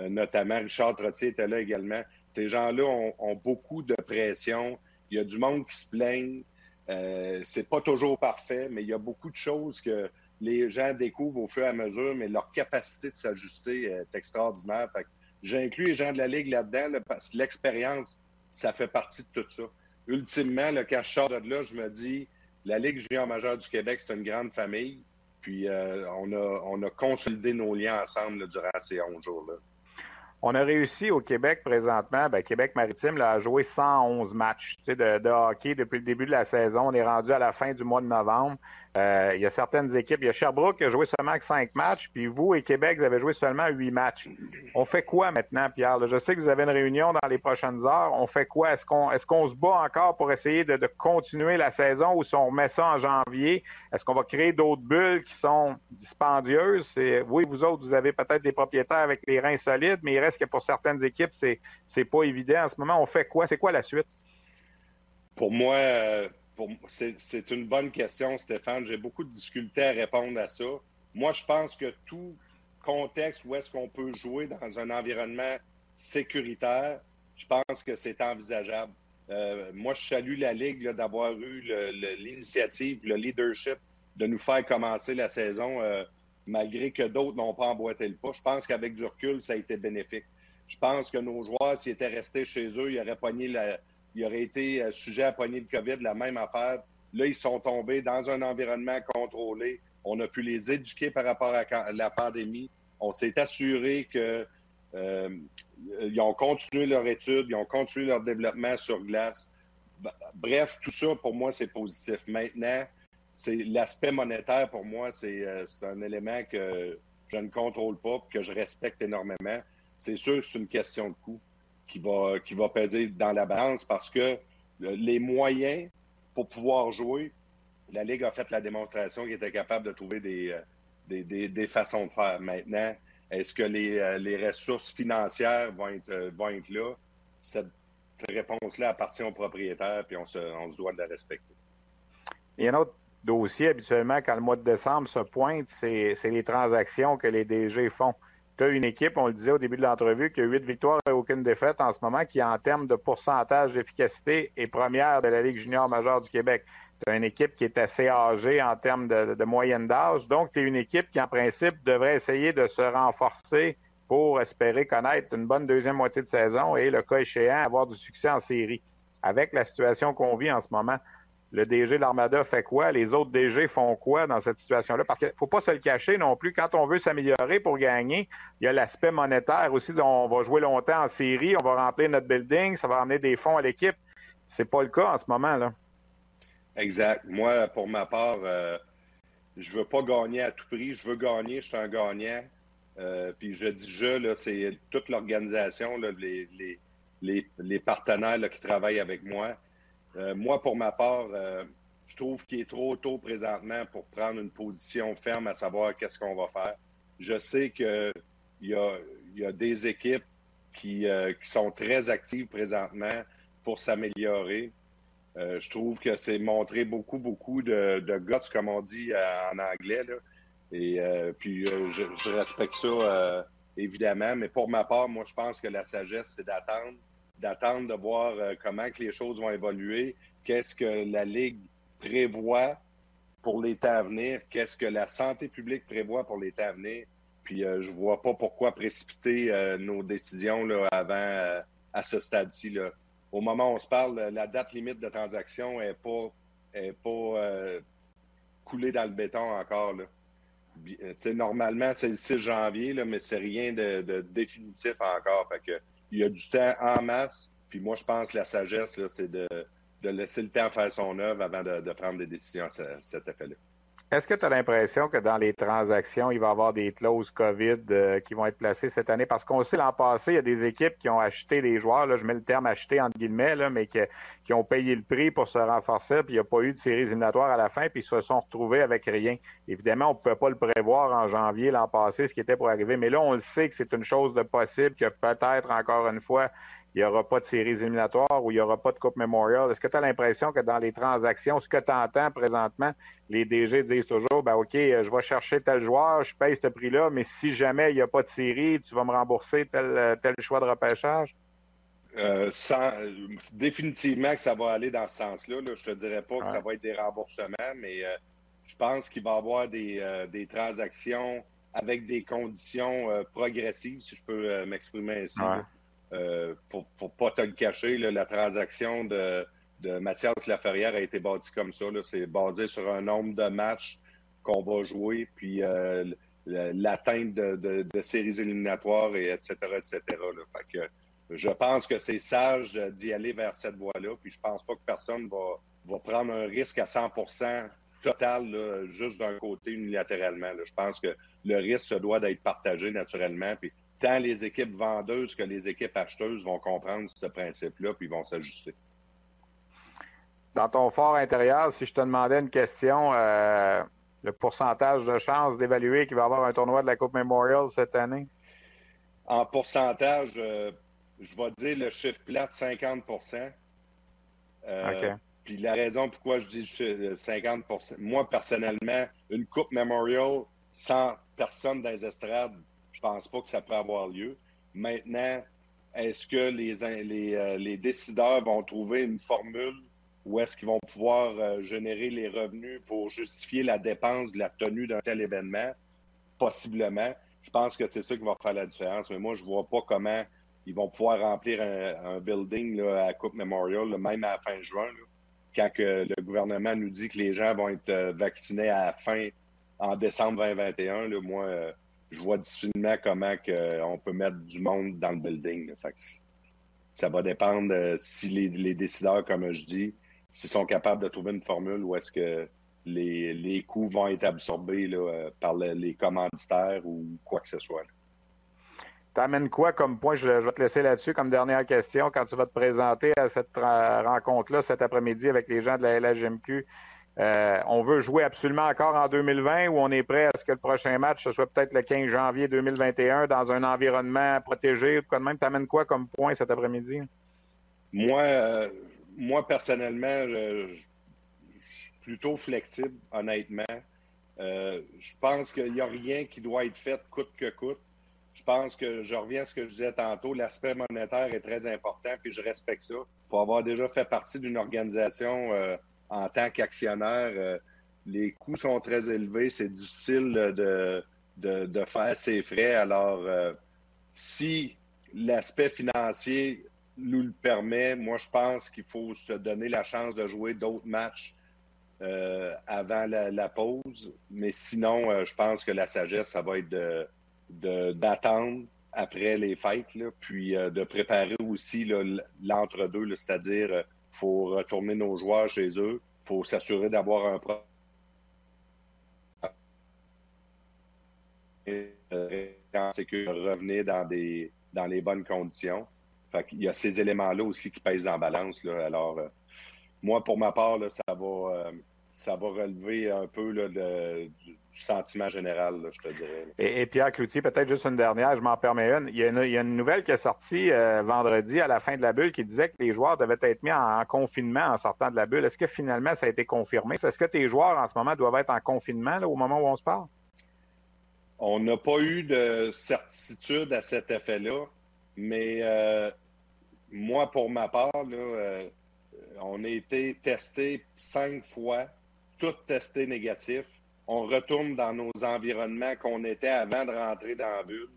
euh, notamment Richard Trottier était là également. Ces gens-là ont, beaucoup de pression. Il y a du monde qui se plaigne. Euh, c'est pas toujours parfait, mais il y a beaucoup de choses que les gens découvrent au fur et à mesure, mais leur capacité de s'ajuster est extraordinaire. J'inclus les gens de la Ligue là-dedans parce que l'expérience, ça fait partie de tout ça. Ultimement, le quand je de là, je me dis, la Ligue junior majeure du Québec, c'est une grande famille. Puis euh, on, a, on consolidé nos liens ensemble durant ces 11 jours-là. On a réussi au Québec présentement, ben, Québec Maritime a joué 111 matchs de hockey depuis le début de la saison. On est rendu à la fin du mois de novembre. Euh, il y a certaines équipes. Il y a Sherbrooke qui a joué seulement cinq matchs, puis vous et Québec, vous avez joué seulement huit matchs. On fait quoi maintenant, Pierre? je sais que vous avez une réunion dans les prochaines heures. On fait quoi? Est-ce qu'on est-ce se bat encore pour essayer de, continuer la saison ou si on remet ça en janvier? Est-ce qu'on va créer d'autres bulles qui sont dispendieuses? oui, vous autres, vous avez peut-être des propriétaires avec les reins solides, mais il reste que pour certaines équipes, c'est, c'est pas évident. En ce moment, on fait quoi? C'est quoi la suite? Pour moi, euh, c'est une bonne question, Stéphane. J'ai beaucoup de difficultés à répondre à ça. Moi, je pense que tout contexte où est-ce qu'on peut jouer dans un environnement sécuritaire, je pense que c'est envisageable. Euh, moi, je salue la Ligue d'avoir eu l'initiative, le, leadership de nous faire commencer la saison, euh, malgré que d'autres n'ont pas emboîté le pas. Je pense qu'avec du recul, ça a été bénéfique. Je pense que nos joueurs, s'ils étaient restés chez eux, ils auraient pogné la, il aurait été euh, sujet à poignée de COVID, la même affaire. Là, ils sont tombés dans un environnement contrôlé. On a pu les éduquer par rapport à la pandémie. On s'est assuré qu'ils euh, ont continué leur étude, ils ont continué leur développement sur glace. Bref, tout ça, pour moi, c'est positif. Maintenant, c'est l'aspect monétaire, pour moi, euh, c'est un élément que je ne contrôle pas, que je respecte énormément. C'est sûr que c'est une question de coût qui va, qui va peser dans la balance parce que les moyens pour pouvoir jouer, la Ligue a fait la démonstration qu'elle était capable de trouver des, euh, des, des, façons de faire. Maintenant, est-ce que les, euh, les, ressources financières vont être, euh, vont être là? Cette réponse-là appartient aux propriétaires, puis on se, on se doit de la respecter. Il y a un autre dossier, habituellement, quand le mois de décembre se pointe, c'est les transactions que les DG font tu as une équipe, on le disait au début de l'entrevue, qui a huit victoires et aucune défaite en ce moment, qui en termes de pourcentage d'efficacité est première de la Ligue junior majeure du Québec. Tu as une équipe qui est assez âgée en termes de, moyenne d'âge. Donc, tu es une équipe qui, en principe, devrait essayer de se renforcer pour espérer connaître une bonne deuxième moitié de saison et, le cas échéant, avoir du succès en série. Avec la situation qu'on vit en ce moment, le DG de l'Armada fait quoi? Les autres DG font quoi dans cette situation-là? Parce qu'il ne faut pas se le cacher non plus. Quand on veut s'améliorer pour gagner, il y a l'aspect monétaire aussi. On va jouer longtemps en série, on va remplir notre building, ça va amener des fonds à l'équipe. C'est pas le cas en ce moment. là. Exact. Moi, pour ma part, euh, je veux pas gagner à tout prix. Je veux gagner, je suis un gagnant. Euh, puis je dis je, c'est toute l'organisation, les, partenaires qui travaillent avec moi. Euh, moi, pour ma part, euh, je trouve qu'il est trop tôt présentement pour prendre une position ferme à savoir qu'est-ce qu'on va faire. Je sais qu'il y a, y a des équipes qui, euh, qui, sont très actives présentement pour s'améliorer. je trouve que c'est montré beaucoup, beaucoup de, de guts, comme on dit en anglais. Et puis, je, respecte ça, évidemment. Mais pour ma part, moi, je pense que la sagesse, c'est d'attendre d'attendre de voir euh, comment que les choses vont évoluer, qu'est-ce que la Ligue prévoit pour les temps à venir, qu'est-ce que la santé publique prévoit pour les temps à venir. Puis euh, je vois pas pourquoi précipiter euh, nos décisions là, avant à ce stade-ci. Au moment où on se parle, la date limite de transaction n'est pas, est pas coulée dans le béton encore. Là. normalement, c'est le 6 janvier, là, mais c'est rien de, définitif encore. Il y a du temps en masse. Puis moi, je pense que la sagesse, c'est de, laisser le temps faire son œuvre avant de, prendre des décisions à cet effet-là. Est-ce que tu as l'impression que dans les transactions, il va y avoir des clauses COVID euh, qui vont être placées cette année? Parce qu'on sait l'an passé, il y a des équipes qui ont acheté des joueurs, là, je mets le terme acheté entre guillemets, là, mais qui, ont payé le prix pour se renforcer, puis il n'y a pas eu de séries éliminatoires à la fin, puis ils se sont retrouvés avec rien. Évidemment, on ne pouvait pas le prévoir en janvier l'an passé, ce qui était pour arriver, mais là, on le sait que c'est une chose de possible, que peut-être, encore une fois, il n'y aura pas de séries éliminatoires ou il n'y aura pas de Coupe Memorial. Est-ce que tu as l'impression que dans les transactions, ce que tu entends présentement, les DG disent toujours, ben OK, je vais chercher tel joueur, je paye ce prix-là, mais si jamais il n'y a pas de série, tu vas me rembourser tel, tel choix de repêchage? Euh, sans, définitivement que ça va aller dans ce sens-là. Je ne te dirais pas que ça va être des remboursements, mais euh, je pense qu'il va y avoir des, euh, des, transactions avec des conditions progressives, si je peux m'exprimer ainsi. Euh, pour ne pas te le cacher, la transaction de, Mathias Laferrière a été bâtie comme ça. C'est basé sur un nombre de matchs qu'on va jouer, puis euh, l'atteinte de, séries éliminatoires, et etc. etc. Je pense que c'est sage d'y aller vers cette voie-là, puis je pense pas que personne va, va prendre un risque à 100% total, juste d'un côté unilatéralement. Je pense que le risque se doit d'être partagé naturellement. Tant les équipes vendeuses que les équipes acheteuses vont comprendre ce principe-là, puis vont s'ajuster. Dans ton fort intérieur, si je te demandais une question, euh, le pourcentage de chances d'évaluer qu'il va y avoir un tournoi de la Coupe Memorial cette année? En pourcentage, euh, je vais dire le chiffre plate 50% euh, Puis la raison pourquoi je dis 50% moi personnellement, une Coupe Memorial sans personne dans les estrades, je pense pas que ça peut avoir lieu. Maintenant, est-ce que euh, les, décideurs vont trouver une formule où est-ce qu'ils vont pouvoir euh, générer les revenus pour justifier la dépense de la tenue d'un tel événement? Possiblement. Je pense que c'est ça qui va faire la différence. Mais moi, je ne vois pas comment ils vont pouvoir remplir un, building là, à Coupe Memorial, même à la fin juin, quand le gouvernement nous dit que les gens vont être euh, vaccinés à la fin en décembre 2021. Là, moi, je vois difficilement comment on peut mettre du monde dans le building. ça va dépendre euh, si les, décideurs, comme je dis, s'ils sont capables de trouver une formule où est-ce que les, coûts vont être absorbés euh, par les commanditaires ou quoi que ce soit. T'amènes quoi comme point? Je, vais te laisser là-dessus comme dernière question. Quand tu vas te présenter à cette rencontre-là cet après-midi avec les gens de la LHMQ, euh, on veut jouer absolument encore en 2020 ou on est prêt à ce que le prochain match, soit peut-être le 15 janvier 2021 dans un environnement protégé ou quoi de même? T'amènes quoi comme point cet après-midi? Moi, euh, moi personnellement, je, suis plutôt flexible, honnêtement. Euh, je pense qu'il n'y a rien qui doit être fait coûte que coûte. Je pense que je reviens à ce que je disais tantôt, l'aspect monétaire est très important, puis je respecte ça. Pour avoir déjà fait partie d'une organisation en tant qu'actionnaire, euh, les coûts sont très élevés, c'est difficile de, de, faire ses frais. Alors, euh, si l'aspect financier nous le permet, moi, je pense qu'il faut se donner la chance de jouer d'autres matchs euh, avant la, pause. Mais sinon, je pense que la sagesse, ça va être d'attendre après les fêtes, puis de préparer aussi l'entre-deux, c'est-à-dire il faut retourner nos joueurs chez eux. Il faut s'assurer d'avoir un c'est que revenir dans des dans les bonnes conditions. il y a ces éléments-là aussi qui pèsent en balance. Là. Alors, euh, moi, pour ma part, ça va euh, ça va relever un peu du, sentiment général, je te dirais. Et, Pierre Cloutier, peut-être juste une dernière, je m'en permets une. Il y a une, nouvelle qui est sortie euh, vendredi à la fin de la bulle qui disait que les joueurs devaient être mis en, confinement en sortant de la bulle. Est-ce que finalement ça a été confirmé? Est-ce que tes joueurs en ce moment doivent être en confinement au moment où on se parle? On n'a pas eu de certitude à cet effet-là, mais euh, moi, pour ma part, euh, on a été testé cinq fois tout testé négatif. On retourne dans nos environnements qu'on était avant de rentrer dans la bulle.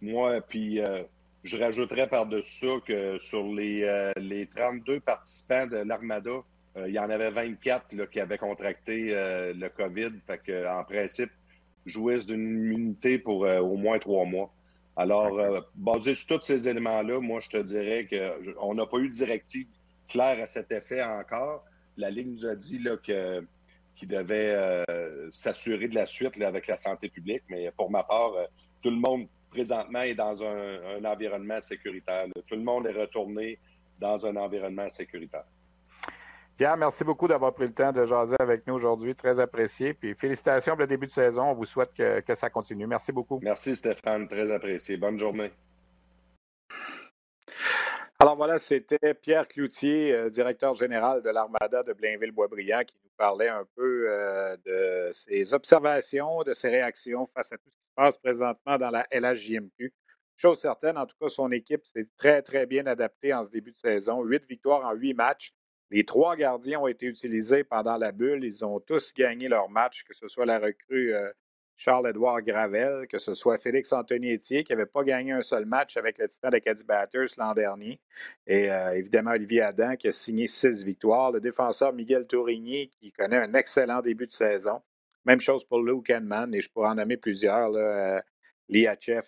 Moi, puis euh, je rajouterais par-dessus ça que sur les, euh, les 32 participants de l'Armada, euh, il y en avait 24 là, qui avaient contracté le COVID. Fait que, en principe, jouissent d'une immunité pour au moins trois mois. Alors, basé sur tous ces éléments-là, moi, je te dirais qu'on n'a pas eu de directive claire à cet effet encore. La Ligue nous a dit là, que qui devait euh, s'assurer de la suite avec la santé publique. Mais pour ma part, euh, tout le monde présentement est dans un, environnement sécuritaire. Tout le monde est retourné dans un environnement sécuritaire. Pierre, merci beaucoup d'avoir pris le temps de jaser avec nous aujourd'hui. Très apprécié. Puis félicitations pour le début de saison. On vous souhaite que, que ça continue. Merci beaucoup. Merci Stéphane. Très apprécié. Bonne journée. Alors voilà, c'était Pierre Cloutier, euh, directeur général de l'Armada de Blainville-Boisbriand, qui nous parlait un peu euh, de ses observations, de ses réactions face à tout ce qui se passe présentement dans la LHJMQ. Chose certaine, en tout cas, son équipe s'est très, très bien adaptée en ce début de saison. Huit victoires en huit matchs. Les trois gardiens ont été utilisés pendant la bulle. Ils ont tous gagné leur match, que ce soit la recrue euh, Charles-Édouard Gravel, que ce soit Félix Anthony Etier, qui n'avait pas gagné un seul match avec le Titan Caddy Batters l'an dernier. Et euh, évidemment, Olivier Adam, qui a signé six victoires. Le défenseur Miguel Tourigny, qui connaît un excellent début de saison. Même chose pour Luke Henman, et je pourrais en nommer plusieurs. Là, euh,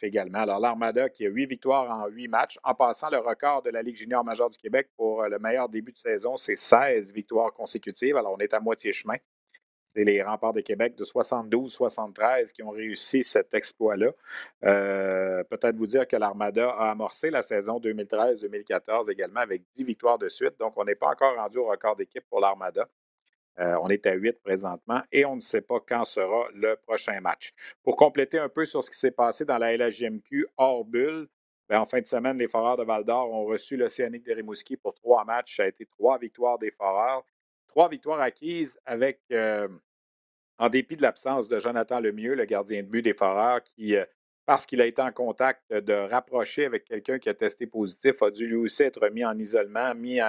également. Alors, l'Armada qui a huit victoires en huit matchs. En passant, le record de la Ligue junior majeure du Québec pour euh, le meilleur début de saison, c'est 16 victoires consécutives. Alors, on est à moitié chemin. C'est les remparts de Québec de 72-73 qui ont réussi cet exploit-là. Euh, peut-être vous dire que l'Armada a amorcé la saison 2013-2014 également avec 10 victoires de suite. Donc, on n'est pas encore rendu au record d'équipe pour l'Armada. Euh, on est à 8 présentement et on ne sait pas quand sera le prochain match. Pour compléter un peu sur ce qui s'est passé dans la LHGMQ hors bulle, ben, en fin de semaine, les Foreurs de Val-d'Or ont reçu l'Océanique de Rimouski pour trois matchs. Ça a été trois victoires des Foreurs. Trois victoires acquises avec, en dépit de l'absence de Jonathan Lemieux, le gardien de but des Foreurs, qui, parce qu'il a été en contact de rapprocher avec quelqu'un qui a testé positif, a dû lui aussi être mis en isolement, mis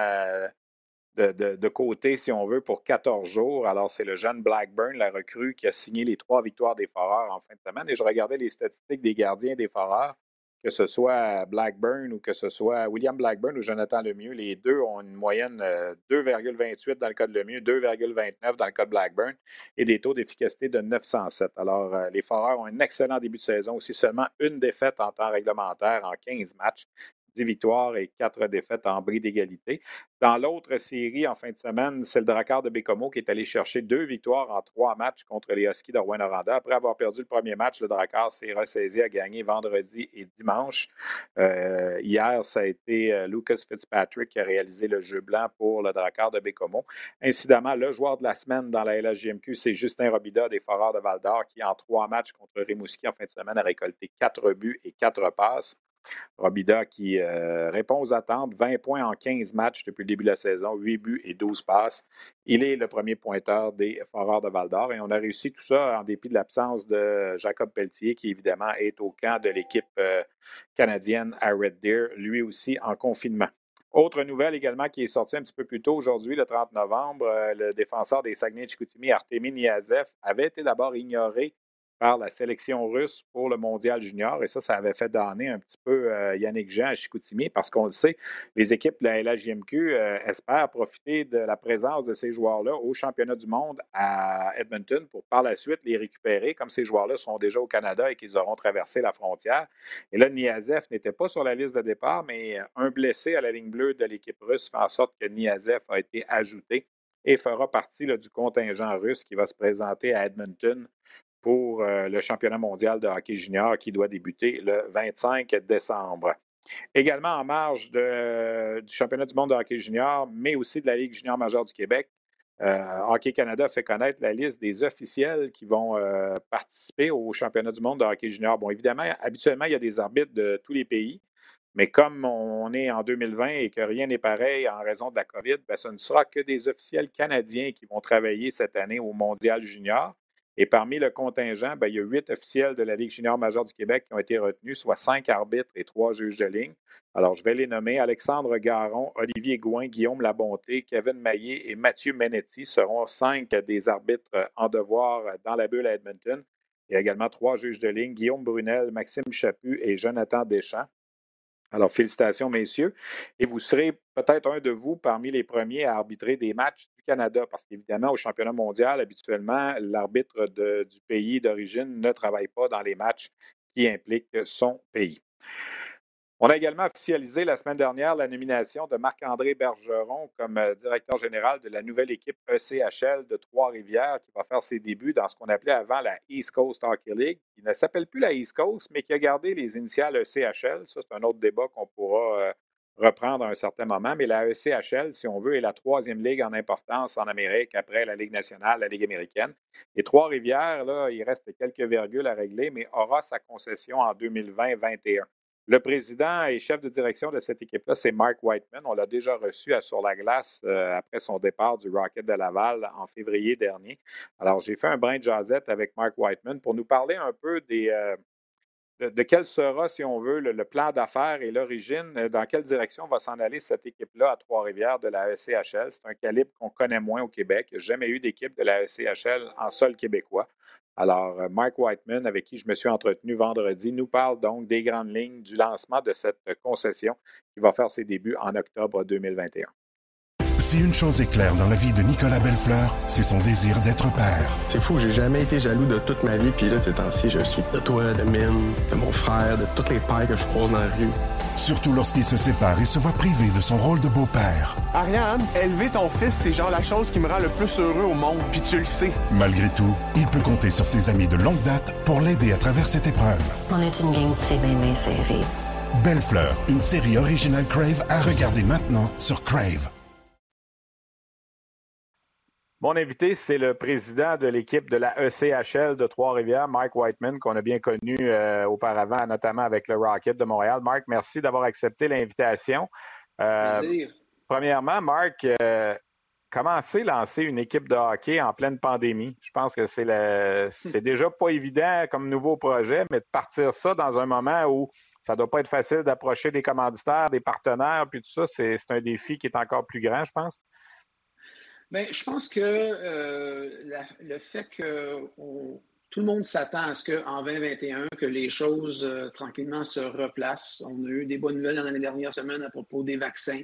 de, côté, si on veut, pour 14 jours. Alors, c'est le jeune Blackburn, la recrue, qui a signé les trois victoires des Foreurs en fin de semaine. Et je regardais les statistiques des gardiens des Foreurs que ce soit Blackburn ou que ce soit William Blackburn ou Jonathan Lemieux, les deux ont une moyenne 2,28 euh, dans le cas de Lemieux, 2,29 dans le cas de Blackburn et des taux d'efficacité de 907. Alors, euh, les Foreurs ont un excellent début de saison, aussi seulement une défaite en temps réglementaire en 15 matchs. 10 victoires et 4 défaites en bris d'égalité. Dans l'autre série, en fin de semaine, c'est le Drakkar de Bécomo qui est allé chercher deux victoires en trois matchs contre les Huskies de Rouen-Noranda. Après avoir perdu le premier match, le Drakkar s'est ressaisi à gagner vendredi et dimanche. Euh, hier, ça a été euh, Lucas Fitzpatrick qui a réalisé le jeu blanc pour le Drakkar de Bécomo. Incidemment, le joueur de la semaine dans la LHGMQ, c'est Justin Robida des Foreurs de Val-d'Or qui, en trois matchs contre Rimouski en fin de semaine, a récolté quatre buts et quatre passes. Robida qui euh, répond aux attentes, 20 points en 15 matchs depuis le début de la saison, 8 buts et 12 passes. Il est le premier pointeur des Foreurs de Val d'Or et on a réussi tout ça en dépit de l'absence de Jacob Pelletier qui évidemment est au camp de l'équipe euh, canadienne à Red Deer, lui aussi en confinement. Autre nouvelle également qui est sortie un petit peu plus tôt aujourd'hui, le 30 novembre, euh, le défenseur des Saguenay-Chicoutimi, Artemi Niazev, avait été d'abord ignoré par la sélection russe pour le mondial junior. Et ça, ça avait fait donner un petit peu euh, Yannick Jean à Chicoutimi parce qu'on le sait, les équipes de la LHJMQ euh, espèrent profiter de la présence de ces joueurs-là au championnat du monde à Edmonton pour par la suite les récupérer comme ces joueurs-là sont déjà au Canada et qu'ils auront traversé la frontière. Et là, Niazev n'était pas sur la liste de départ, mais un blessé à la ligne bleue de l'équipe russe fait en sorte que Niazev a été ajouté et fera partie du contingent russe qui va se présenter à Edmonton pour euh, le championnat mondial de hockey junior qui doit débuter le 25 décembre. Également en marge du championnat du monde de hockey junior, mais aussi de la Ligue junior majeure du Québec, euh, Hockey Canada fait connaître la liste des officiels qui vont euh, participer au championnat du monde de hockey junior. Bon, évidemment, habituellement, il y a des arbitres de tous les pays, mais comme on est en 2020 et que rien n'est pareil en raison de la COVID, bien, ce ne sera que des officiels canadiens qui vont travailler cette année au mondial junior. Et parmi le contingent, ben, il y a huit officiels de la Ligue junior majeure du Québec qui ont été retenus, soit cinq arbitres et trois juges de ligne. Alors, je vais les nommer. Alexandre Garon, Olivier Gouin, Guillaume Labonté, Kevin Maillé et Mathieu Menetti seront cinq des arbitres en devoir dans la bulle à Edmonton. Il y a également trois juges de ligne, Guillaume Brunel, Maxime Chaput et Jonathan Deschamps. Alors, félicitations, messieurs. Et vous serez peut-être un de vous parmi les premiers à arbitrer des matchs Canada, parce qu'évidemment, au championnat mondial, habituellement, l'arbitre du pays d'origine ne travaille pas dans les matchs qui impliquent son pays. On a également officialisé la semaine dernière la nomination de Marc-André Bergeron comme euh, directeur général de la nouvelle équipe ECHL de Trois-Rivières qui va faire ses débuts dans ce qu'on appelait avant la East Coast Hockey League, qui ne s'appelle plus la East Coast, mais qui a gardé les initiales ECHL. Ça, c'est un autre débat qu'on pourra euh, reprendre à un certain moment. Mais la ECHL, si on veut, est la troisième ligue en importance en Amérique après la Ligue nationale, la Ligue américaine. Et Trois-Rivières, là, il reste quelques virgules à régler, mais aura sa concession en 2020-21. Le président et chef de direction de cette équipe-là, c'est Mark Whiteman. On l'a déjà reçu Sur la glace euh, après son départ du Rocket de Laval en février dernier. Alors, j'ai fait un brin de jasette avec Mark Whiteman pour nous parler un peu des, euh, de, quel sera, si on veut, le, plan d'affaires et l'origine, euh, dans quelle direction va s'en aller cette équipe-là à Trois-Rivières de la ECHL. C'est un calibre qu'on connaît moins au Québec. Jamais eu d'équipe de la ECHL en sol québécois. Alors, euh, Mike Whiteman, avec qui je me suis entretenu vendredi, nous parle donc des grandes lignes du lancement de cette concession qui va faire ses débuts en octobre 2021. Si une chose est claire dans la vie de Nicolas Bellefleur, c'est son désir d'être père. C'est fou, j'ai jamais été jaloux de toute ma vie, puis là, de ces temps-ci, je suis de toi, de Mine, de mon frère, de toutes les pères que je croise dans la rue. Surtout lorsqu'il se sépare et se voit privé de son rôle de beau-père. Ariane, élever ton fils, c'est genre la chose qui me rend le plus heureux au monde, puis tu le sais. Malgré tout, il peut compter sur ses amis de longue date pour l'aider à travers cette épreuve. On est une gang de c'est bien série. Belle Fleur, une série originale Crave à regarder maintenant sur Crave. Mon invité, c'est le président de l'équipe de la ECHL de Trois-Rivières, Mike Whiteman, qu'on a bien connu euh, auparavant, notamment avec le Rocket de Montréal. Marc, merci d'avoir accepté l'invitation. Euh, premièrement, Marc, euh, comment c'est lancer une équipe de hockey en pleine pandémie? Je pense que c'est le... c'est déjà pas évident comme nouveau projet, mais de partir ça dans un moment où ça ne doit pas être facile d'approcher des commanditaires, des partenaires, puis tout ça, c'est un défi qui est encore plus grand, je pense. Bien, je pense que euh, le fait que tout le monde s'attend à ce qu'en 2021, que les choses euh, tranquillement se replacent. On a eu des bonnes nouvelles dans les dernières semaines à propos des vaccins.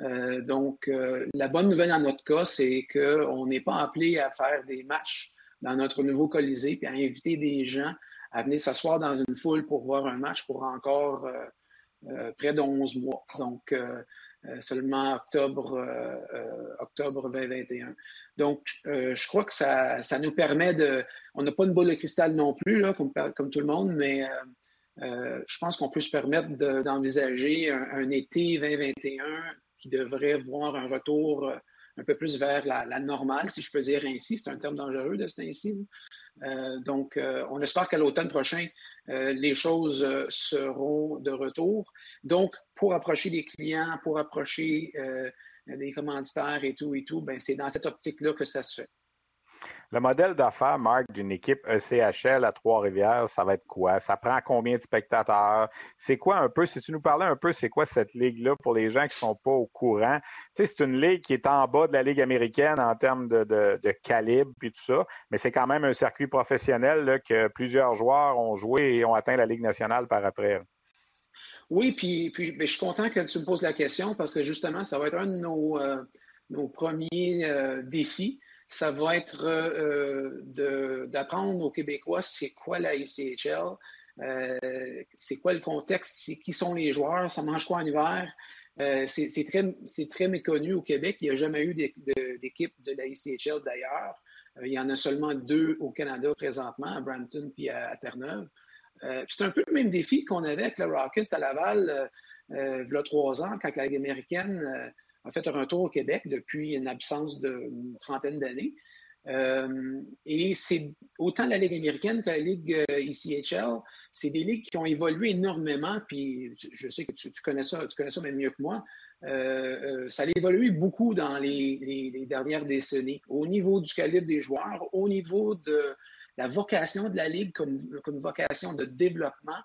Euh, donc, la bonne nouvelle dans notre cas, c'est qu'on n'est pas appelé à faire des matchs dans notre nouveau Colisée puis à inviter des gens à venir s'asseoir dans une foule pour voir un match pour encore près de 11 mois. Donc, seulement octobre, euh, euh, octobre 2021. Donc, je crois que ça, ça, nous permet de. On n'a pas une boule de cristal non plus, comme, tout le monde, mais je pense qu'on peut se permettre d'envisager un, été 2021 qui devrait voir un retour un peu plus vers la, normale, si je peux dire ainsi. C'est un terme dangereux de ce ainsi. donc, on espère qu'à l'automne prochain, les choses seront de retour. Donc, pour approcher des clients, pour approcher euh, des commanditaires et tout et tout, ben, c'est dans cette optique-là que ça se fait. Le modèle d'affaires, Marc, d'une équipe ECHL à Trois-Rivières, ça va être quoi? Ça prend combien de spectateurs? C'est quoi un peu, si tu nous parlais un peu, c'est quoi cette ligue-là pour les gens qui ne sont pas au courant? Tu sais, c'est une ligue qui est en bas de la Ligue américaine en termes de, de, calibre et tout ça, mais c'est quand même un circuit professionnel là, que plusieurs joueurs ont joué et ont atteint la Ligue nationale par après. Oui, puis, puis je suis content que tu me poses la question parce que justement, ça va être un de nos, euh, nos premiers euh, défis. Ça va être euh, d'apprendre aux Québécois c'est quoi la ICHL, c'est quoi le contexte, qui sont les joueurs, ça mange quoi en hiver. c'est très, méconnu au Québec. Il n'y a jamais eu d'équipe de, la ICHL d'ailleurs. il y en a seulement deux au Canada présentement, à Brampton puis à Terre-Neuve. Euh, c'est un peu le même défi qu'on avait avec le Rocket à Laval euh, euh, il y a trois ans, quand la Ligue américaine a fait un retour au Québec depuis une absence d'une trentaine d'années. et c'est autant la Ligue américaine que la Ligue ICHL, c'est des ligues qui ont évolué énormément, puis je sais que tu, connais ça, tu connais ça même mieux que moi. ça a évolué beaucoup dans les, dernières décennies, au niveau du calibre des joueurs, au niveau de, la vocation de la Ligue comme vocation de développement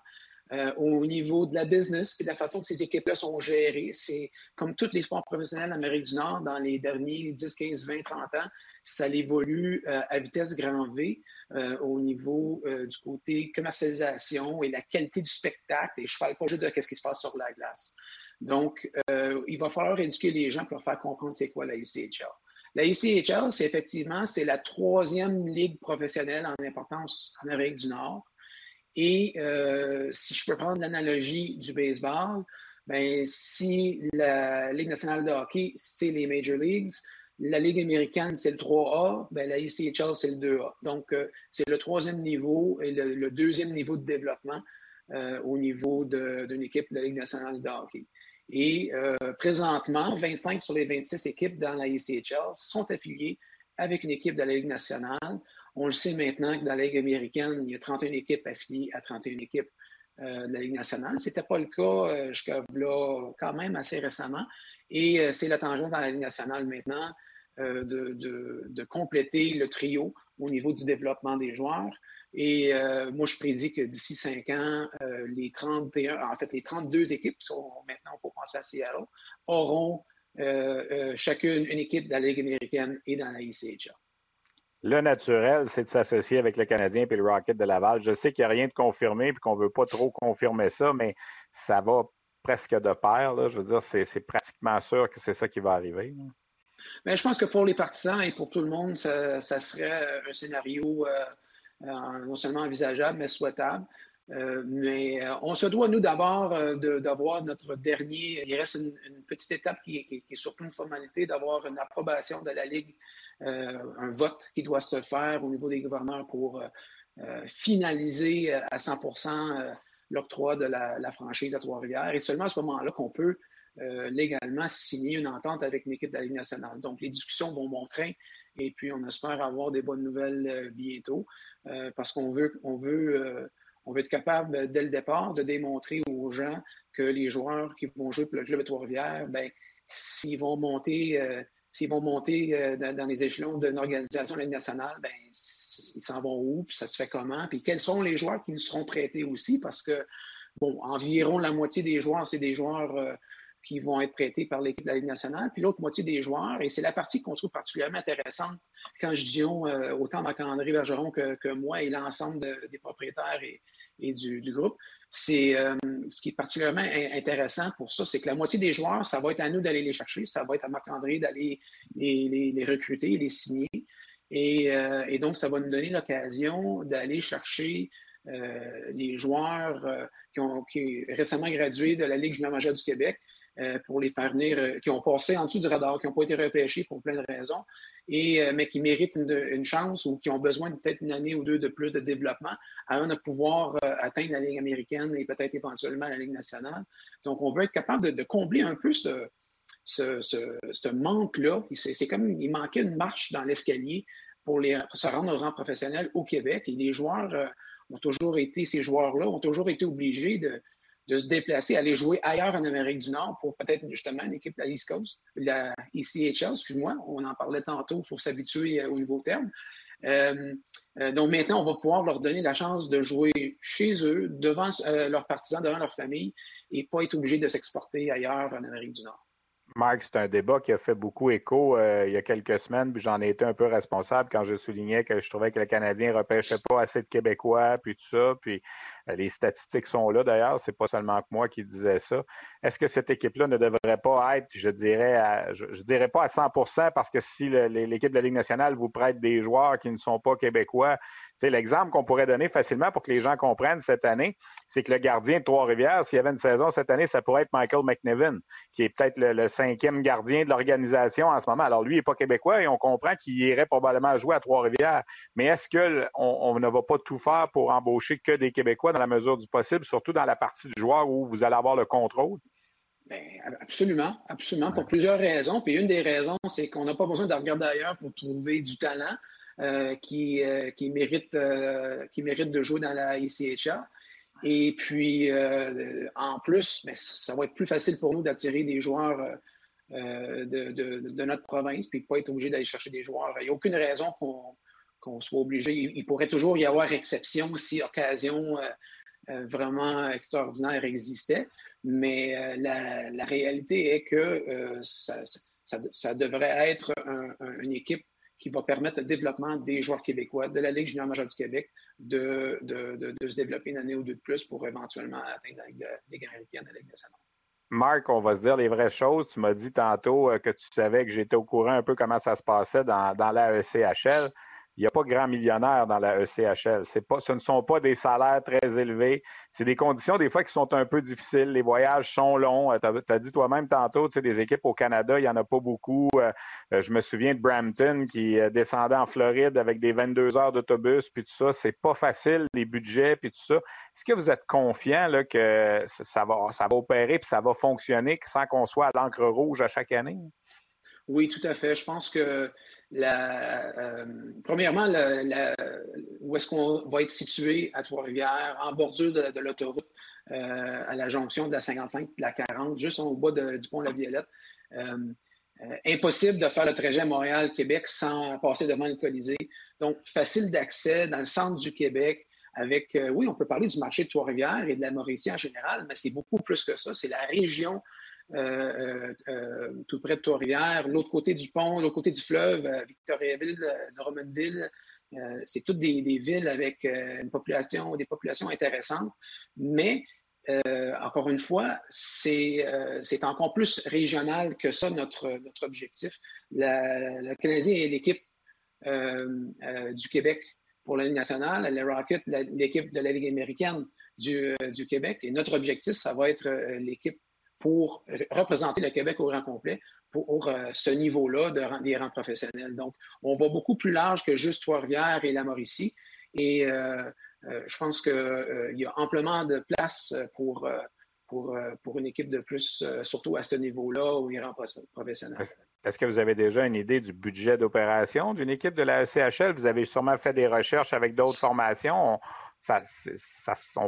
euh, au niveau de la business et de la façon que ces équipes-là sont gérées. C'est comme tous les sports professionnels en Amérique du Nord dans les derniers 10, 15, 20, 30 ans, ça évolue euh, à vitesse grand V euh, au niveau du côté commercialisation et la qualité du spectacle. Et je ne parle pas juste de ce qui se passe sur la glace. Donc, il va falloir éduquer les gens pour leur faire comprendre c'est quoi la ICHL. La ICHL, c'est effectivement c'est la troisième ligue professionnelle en importance en Amérique du Nord. Et si je peux prendre l'analogie du baseball, ben, si la Ligue nationale de hockey, c'est les Major Leagues, la Ligue américaine, c'est le 3A, ben, la ECHL, c'est le 2A. Donc, c'est le troisième niveau et le, deuxième niveau de développement au niveau d'une équipe de la Ligue nationale de hockey. Et euh, présentement, 25 sur les 26 équipes dans la ECHL sont affiliées avec une équipe de la Ligue nationale. On le sait maintenant que dans la Ligue américaine, il y a 31 équipes affiliées à 31 équipes euh, de la Ligue nationale. Ce n'était pas le cas euh, jusqu'à là, quand même assez récemment. Et c'est la tangente dans la Ligue nationale maintenant de, compléter le trio au niveau du développement des joueurs. Et euh, moi, je prédis que d'ici cinq ans, euh, les 31, en fait, les 32 équipes, maintenant, il faut penser à Seattle, auront euh, chacune une équipe de la Ligue américaine et dans la ICHA. Le naturel, c'est de s'associer avec le Canadien et le Rocket de Laval. Je sais qu'il n'y a rien de confirmé et qu'on ne veut pas trop confirmer ça, mais ça va presque de pair. Je veux dire, c'est pratiquement sûr que c'est ça qui va arriver. Mais je pense que pour les partisans et pour tout le monde, ça, serait un scénario euh, non seulement envisageable, mais souhaitable. Euh, mais euh, on se doit, nous, d'abord, d'avoir notre dernier. Il reste une, petite étape qui, est surtout une formalité, d'avoir une approbation de la Ligue, un vote qui doit se faire au niveau des gouverneurs pour finaliser à 100% l'octroi de la, franchise à Trois-Rivières. Et seulement à ce moment-là qu'on peut légalement signer une entente avec une équipe de la Ligue nationale. Donc, les discussions vont montrer et puis on espère avoir des bonnes nouvelles bientôt. Euh, parce qu'on veut, on veut, euh, on veut être capable, dès le départ, de démontrer aux gens que les joueurs qui vont jouer pour le club de Trois-Rivières, ben, s'ils vont monter, euh, s'ils vont monter dans, les échelons d'une organisation nationale, ben, ils s'en vont où, puis ça se fait comment, puis quels sont les joueurs qui nous seront prêtés aussi, parce que, bon, environ la moitié des joueurs, c'est des joueurs qui vont être prêtés par l'équipe de la Ligue nationale, puis l'autre moitié des joueurs, et c'est la partie qu'on trouve particulièrement intéressante quand je dis euh, autant Marc-André Bergeron que, moi et l'ensemble des propriétaires et, du, groupe, c'est euh, ce qui est particulièrement intéressant pour ça, c'est que la moitié des joueurs, ça va être à nous d'aller les chercher, ça va être à Marc-André d'aller les, recruter, les signer, et, euh, et, donc ça va nous donner l'occasion d'aller chercher les joueurs qui ont récemment gradué de la Ligue junior majeure du Québec, euh, pour les faire venir, euh, qui ont passé en dessous du radar, qui n'ont pas été repêchés pour plein de raisons, et, euh, mais qui méritent une, chance ou qui ont besoin peut-être une année ou deux de plus de développement avant de pouvoir atteindre la Ligue américaine et peut-être éventuellement la Ligue nationale. Donc, on veut être capable de, combler un peu ce, manque-là. C'est comme il manquait une marche dans l'escalier pour, se rendre au rang professionnel au Québec. Et les joueurs ont toujours été, ces joueurs-là ont toujours été obligés de, de se déplacer, aller jouer ailleurs en Amérique du Nord pour peut-être justement une équipe de la East Coast, la ECHL, excuse-moi, on en parlait tantôt, il faut s'habituer au nouveau terme. Euh, euh, donc maintenant, on va pouvoir leur donner la chance de jouer chez eux, devant euh, leurs partisans, devant leur famille, et pas être obligé de s'exporter ailleurs en Amérique du Nord. Marc, c'est un débat qui a fait beaucoup écho il y a quelques semaines, puis j'en ai été un peu responsable quand je soulignais que je trouvais que le Canadien ne repêchait pas assez de Québécois, puis tout ça. Puis euh, les statistiques sont là d'ailleurs, c'est pas seulement que moi qui disais ça. Est-ce que cette équipe-là ne devrait pas être, je dirais, je, dirais pas à 100% parce que si l'équipe de la Ligue nationale vous prête des joueurs qui ne sont pas québécois, l'exemple qu'on pourrait donner facilement pour que les gens comprennent cette année, c'est que le gardien de Trois-Rivières, s'il y avait une saison cette année, ça pourrait être Michael McNevin, qui est peut-être le, cinquième gardien de l'organisation en ce moment. Alors lui, il n'est pas québécois et on comprend qu'il irait probablement jouer à Trois-Rivières. Mais est-ce qu'on on ne va pas tout faire pour embaucher que des Québécois dans la mesure du possible, surtout dans la partie du joueur où vous allez avoir le contrôle? Bien, absolument, absolument, pour plusieurs raisons. Puis une des raisons, c'est qu'on n'a pas besoin de regarder ailleurs pour trouver du talent euh, qui, euh, mérite, euh, qui mérite de jouer dans la ICHA. Et puis, euh, en plus, mais ça va être plus facile pour nous d'attirer des joueurs de, notre province, puis pas être obligé d'aller chercher des joueurs. Il n'y a aucune raison qu'on soit obligé. Il, pourrait toujours y avoir exception si occasion vraiment extraordinaire existait, mais la, réalité est que ça, devrait être une équipe qui va permettre le développement des joueurs québécois de la Ligue junior majeure du Québec de, se développer une année ou deux de plus pour éventuellement atteindre la Ligue, américaine, la Ligue nationale. Marc, on va se dire les vraies choses. Tu m'as dit tantôt euh, que tu savais que j'étais au courant un peu comment ça se passait dans, dans la ECHL. Il n'y a pas grand millionnaire dans la ECHL. Pas, ce ne sont pas des salaires très élevés. C'est des conditions, des fois, qui sont un peu difficiles. Les voyages sont longs. Tu as, dit toi-même tantôt, tu sais, des équipes au Canada, il n'y en a pas beaucoup. je me souviens de Brampton qui descendait en Floride avec des 22 heures d'autobus, puis tout ça. C'est pas facile, les budgets, puis tout ça. Est-ce que vous êtes confiant là, que ça va, ça va opérer puis ça va fonctionner sans qu'on soit à l'encre rouge à chaque année? Oui, tout à fait. Je pense que euh, premièrement, où est-ce qu'on va être situé à Trois-Rivières, en bordure de, l'autoroute, euh, à la jonction de la 55 et de la 40, juste au bas du pont La Violette. Euh, impossible de faire le trajet Montréal-Québec sans passer devant le Colisée. Donc, facile d'accès dans le centre du Québec avec, oui, on peut parler du marché de Trois-Rivières et de la Mauricie en général, mais c'est beaucoup plus que ça. C'est la région euh, euh, euh, tout près de Trois-Rivières, l'autre côté du pont, l'autre côté du fleuve, Victoriaville, Drummondville. c'est toutes des, villes avec une population, des populations intéressantes, mais encore une fois, c'est encore plus régional que ça, notre, objectif. le Canadien est l'équipe du Québec pour la Ligue nationale, les Rockets, l'équipe de la Ligue américaine du, Québec. Et notre objectif, ça va être l'équipe pour représenter le Québec au grand complet pour euh, ce niveau-là de, des rangs professionnels. Donc, on va beaucoup plus large que juste Trois-Rivières et la Mauricie. Et euh, euh, je pense qu'il y a amplement de place pour, pour, pour une équipe de plus, surtout à ce niveau-là au rangs professionnels. Est-ce que vous avez déjà une idée du budget d'opération d'une équipe de la CHL? Vous avez sûrement fait des recherches avec d'autres formations on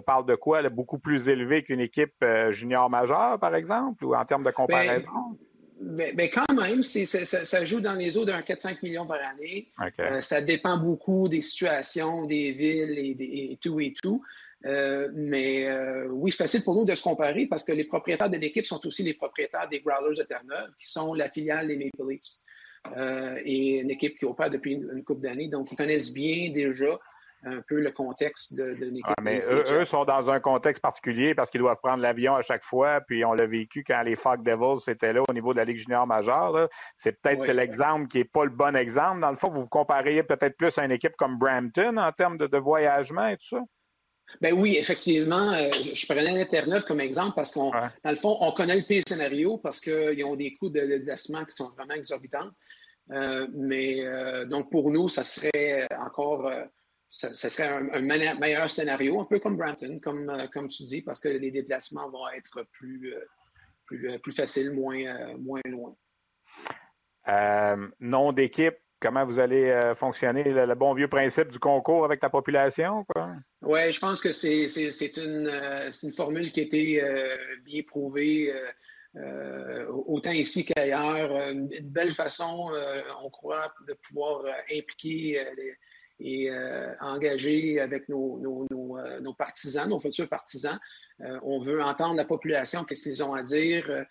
parle de quoi? beaucoup plus élevé qu'une équipe euh, junior majeure, par exemple, ou en termes de ben, comparaison? Mais, ben, quand même, ça, joue dans les eaux d'un 4-5 millions par année. Euh, ça dépend beaucoup des situations, des villes et, tout et tout. Euh, mais oui, c'est facile pour nous de se comparer parce que les propriétaires de l'équipe sont aussi les propriétaires des Growlers de Terre-Neuve, qui sont la filiale des Maple Leafs. et une équipe qui opère depuis une, une couple d'années. Donc, ils connaissent bien déjà un peu le contexte de, de l'équipe. Ah, mais eux, sont dans un contexte particulier parce qu'ils doivent prendre l'avion à chaque fois. Puis on l'a vécu quand les Fog Devils étaient là au niveau de la Ligue junior majeure. C'est peut-être l'exemple qui n'est pas le bon exemple. Dans le fond, vous vous compariez peut-être plus à une équipe comme Brampton en termes de, voyagement et tout ça? Ben oui, effectivement. Euh, je, prenais Terre-Neuve comme exemple parce qu'on, dans le fond, on connaît le pire scénario parce qu'ils ont des coûts de, de qui sont vraiment exorbitants. Euh, mais euh, donc pour nous, ça serait encore ça, serait un, meilleur scénario, un peu comme Brampton, comme, euh, comme tu dis, parce que les déplacements vont être plus, euh, plus, euh, plus faciles, moins, moins loin. nom d'équipe, comment vous allez fonctionner, le, bon vieux principe du concours avec la population? Oui, je pense que c'est une, une, formule qui a été bien prouvée. autant ici qu'ailleurs, une belle façon, on croit, de pouvoir impliquer les, et euh, engagé avec euh, nos, partisans, nos futurs partisans. Euh, on veut entendre la population, qu'est-ce qu'ils ont à dire.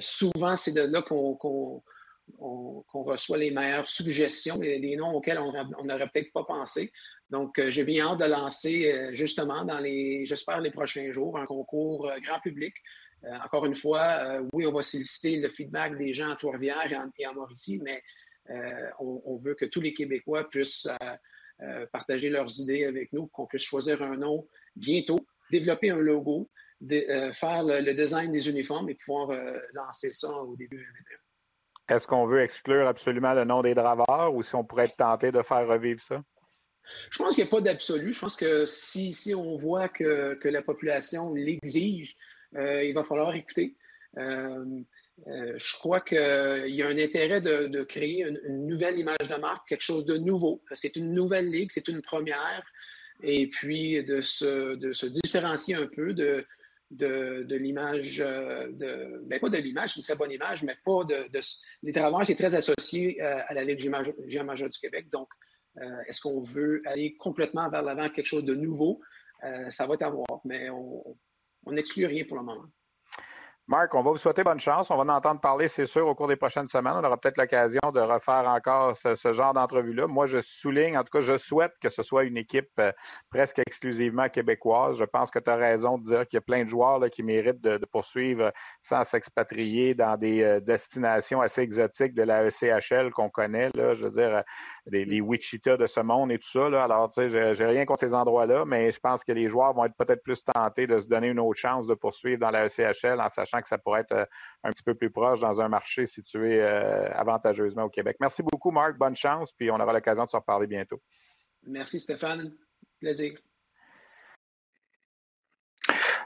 souvent, c'est de là qu'on reçoit les meilleures suggestions, des noms auxquels on n'aurait peut-être pas pensé. Donc, j'ai bien hâte de lancer justement dans les, j'espère, les prochains jours, un concours grand public. encore une fois, oui, on va solliciter le feedback des gens à Trois-Rivières et, en Mauricie, mais on, veut que tous les Québécois puissent euh, partager leurs idées avec nous, qu'on puisse choisir un nom bientôt, développer un logo, euh, faire le, design des uniformes et pouvoir euh, lancer ça au début 2021. Est-ce qu'on veut exclure absolument le nom des draveurs ou si on pourrait être tenté de faire revivre ça? Je pense qu'il n'y a pas d'absolu. Je pense que si, si on voit que, que la population l'exige, il va falloir écouter. Euh, je crois qu'il y a un intérêt de, créer une, nouvelle image de marque, quelque chose de nouveau. C'est une nouvelle ligue, c'est une première. Et puis de se, différencier un peu de, l'image, euh, de, ben pas de l'image, c'est une très bonne image, mais pas de. les travailleurs, c'est très associé euh, à la Ligue géant majeure du Québec. Donc, est-ce qu'on veut aller complètement vers l'avant, quelque chose de nouveau? ça va être à voir, mais on n'exclut rien pour le moment. Marc, on va vous souhaiter bonne chance. On va en entendre parler, c'est sûr, au cours des prochaines semaines. On aura peut-être l'occasion de refaire encore ce, genre d'entrevue-là. Moi, je souligne, en tout cas, je souhaite que ce soit une équipe euh, presque exclusivement québécoise. Je pense que tu as raison de dire qu'il y a plein de joueurs qui méritent de, poursuivre sans s'expatrier dans des euh, destinations assez exotiques de la ECHL qu'on connaît. Là, je veux dire, les, Wichita de ce monde et tout ça. Là. Alors, tu sais, j'ai rien contre ces endroits-là, mais je pense que les joueurs vont être peut-être plus tentés de se donner une autre chance de poursuivre dans la ECHL en sachant que ça pourrait être euh, un petit peu plus proche dans un marché situé euh, avantageusement au Québec. Merci beaucoup, Marc. Bonne chance, puis on aura l'occasion de se reparler bientôt. Merci, Stéphane. Plaisir.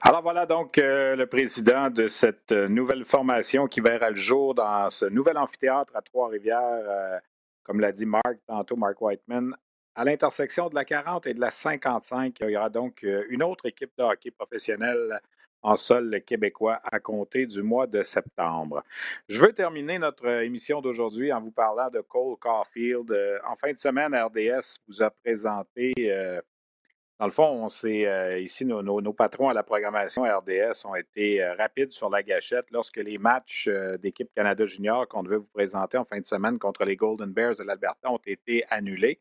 Alors voilà donc euh, le président de cette nouvelle formation qui verra le jour dans ce nouvel amphithéâtre à Trois-Rivières, comme l'a dit Marc tantôt, Mark Whiteman. À l'intersection de la 40 et de la 55, il y aura donc une autre équipe de hockey professionnel en sol québécois à compter du mois de septembre. Je veux terminer notre émission d'aujourd'hui en vous parlant de Cole Caulfield. Euh, en fin de semaine, RDS vous a présenté, euh, dans le fond, on euh, ici, nos, patrons à la programmation RDS ont été rapides sur la gâchette lorsque les matchs d'équipe Canada Junior qu'on devait vous présenter en fin de semaine contre les Golden Bears de l'Alberta ont été annulés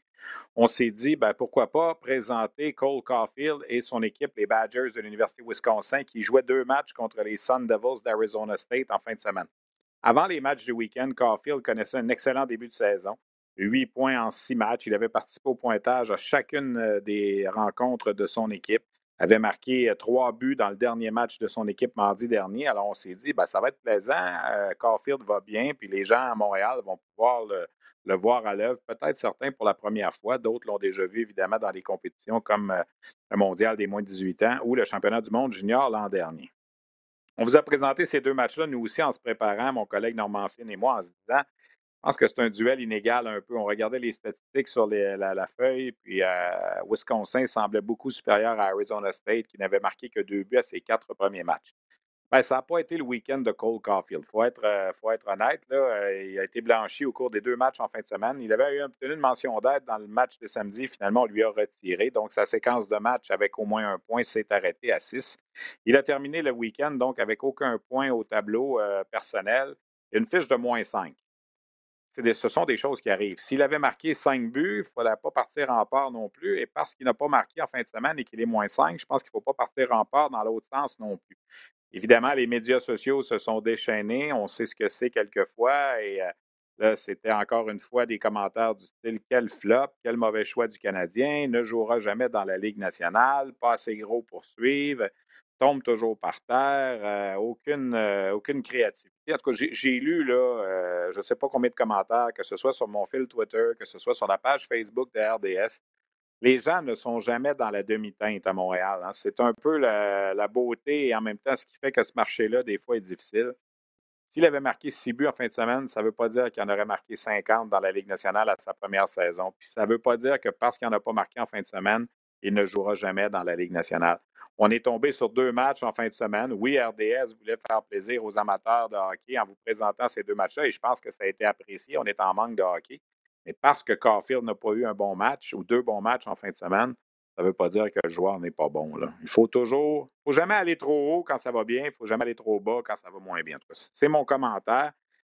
on s'est dit, ben, pourquoi pas présenter Cole Caulfield et son équipe, les Badgers de l'Université Wisconsin, qui jouaient deux matchs contre les Sun Devils d'Arizona State en fin de semaine. Avant les matchs du week-end, Caulfield connaissait un excellent début de saison. Huit points en six matchs. Il avait participé au pointage à chacune euh, des rencontres de son équipe. Avait marqué euh, trois buts dans le dernier match de son équipe mardi dernier. Alors, on s'est dit, ben, ça va être plaisant. Euh, Caulfield va bien, puis les gens à Montréal vont pouvoir le, voir à l'œuvre. Peut-être certains pour la première fois, d'autres l'ont déjà vu évidemment dans des compétitions comme le mondial des moins de 18 ans ou le championnat du monde junior l'an dernier. On vous a présenté ces deux matchs-là, nous aussi, en se préparant, mon collègue Normand Flynn et moi, en se disant, je pense que c'est un duel inégal un peu. On regardait les statistiques sur la, feuille, puis euh, Wisconsin semblait beaucoup supérieur à Arizona State, qui n'avait marqué que deux buts à ses quatre premiers matchs. Ben, ça n'a pas été le week-end de Cole Caulfield. Il faut être, euh, faut être honnête. Là, euh, il a été blanchi au cours des deux matchs en fin de semaine. Il avait obtenu une mention d'aide dans le match de samedi. Finalement, on lui a retiré. Donc, sa séquence de match avec au moins un point s'est arrêtée à six. Il a terminé le week-end donc avec aucun point au tableau personnel une fiche de moins cinq. Ce sont des choses qui arrivent. S'il avait marqué cinq buts, il ne fallait pas partir en part non plus. Et parce qu'il n'a pas marqué en fin de semaine et qu'il est moins cinq, je pense qu'il ne faut pas partir en part dans l'autre sens non plus. Évidemment, les médias sociaux se sont déchaînés. On sait ce que c'est quelquefois. Et euh, là, c'était encore une fois des commentaires du style quel flop, quel mauvais choix du Canadien, ne jouera jamais dans la Ligue nationale, pas assez gros pour suivre, tombe toujours par terre, euh, aucune, euh, aucune créativité. En tout cas, j'ai lu, là, je ne sais pas combien de commentaires, que ce soit sur mon fil Twitter, que ce soit sur la page Facebook de RDS les gens ne sont jamais dans la demi-teinte à Montréal. Hein. C'est un peu la, beauté et en même temps ce qui fait que ce marché-là, des fois, est difficile. S'il avait marqué six buts en fin de semaine, ça ne veut pas dire qu'il en aurait marqué 50 dans la Ligue nationale à sa première saison. Puis ça ne veut pas dire que parce qu'il n'en a pas marqué en fin de semaine, il ne jouera jamais dans la Ligue nationale. On est tombé sur deux matchs en fin de semaine. Oui, RDS voulait faire plaisir aux amateurs de hockey en vous présentant ces deux matchs-là et je pense que ça a été apprécié. On est en manque de hockey. Mais parce que Caulfield n'a pas eu un bon match ou deux bons matchs en fin de semaine, ça ne veut pas dire que le joueur n'est pas bon. Il faut toujours, faut jamais aller trop haut quand ça va bien, il ne faut jamais aller trop bas quand ça va moins bien. C'est mon commentaire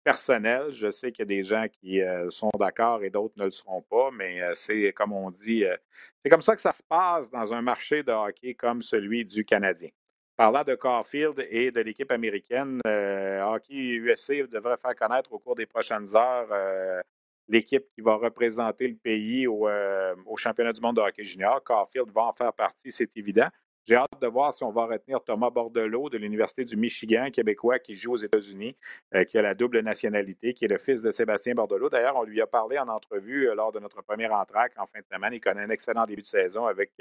personnel. Je sais qu'il y a des gens qui euh, sont d'accord et d'autres ne le seront pas, mais euh, c'est comme on dit, euh, c'est comme ça que ça se passe dans un marché de hockey comme celui du Canadien. Parlant de Caulfield et de l'équipe américaine, Hockey USA devrait faire connaître au cours des prochaines heures l'équipe qui va représenter le pays euh, au, championnat du monde de hockey junior. Caulfield va en faire partie, c'est évident. J'ai hâte de voir si on va retenir Thomas Bordelot de l'Université du Michigan, québécois, qui joue aux États-Unis, euh, qui a la double nationalité, qui est le fils de Sébastien Bordelot. D'ailleurs, on lui a parlé en entrevue euh, lors de notre premier entraque en fin de semaine. Il connaît un excellent début de saison avec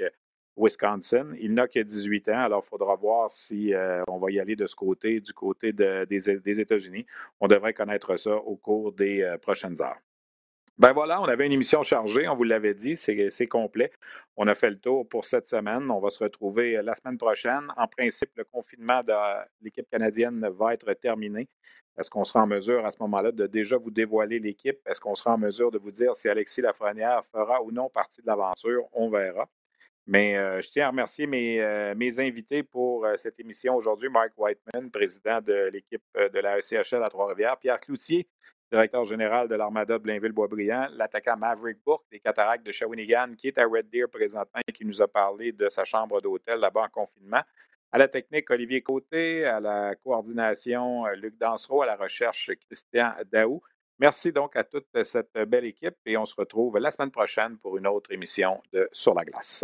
Wisconsin. Il n'a que 18 ans, alors il faudra voir si on va y aller de ce côté, du côté des États-Unis. On devrait connaître ça au cours des prochaines heures. Ben voilà, on avait une émission chargée, on vous l'avait dit, c'est complet. On a fait le tour pour cette semaine. On va se retrouver euh, la semaine prochaine. En principe, le confinement de l'équipe canadienne va être terminé. Est-ce qu'on sera en mesure à ce moment-là de déjà vous dévoiler l'équipe? Est-ce qu'on sera en mesure de vous dire si Alexis Lafrenière fera ou non partie de l'aventure? On verra. Mais euh, je tiens à remercier mes, euh, invités pour euh, cette émission aujourd'hui. Mark Whiteman, président de l'équipe de la ECHL à Trois-Rivières. Pierre Cloutier, directeur général de l'Armada de Blainville-Boisbriand. L'attaquant Maverick Bourque des Cataractes de Shawinigan, qui est à Red Deer présentement et qui nous a parlé de sa chambre d'hôtel là-bas en confinement. À la technique, Olivier Côté. À la coordination, Luc Dansereau. À la recherche, Christian Daou. Merci donc à toute cette belle équipe et on se retrouve la semaine prochaine pour une autre émission de Sur la glace.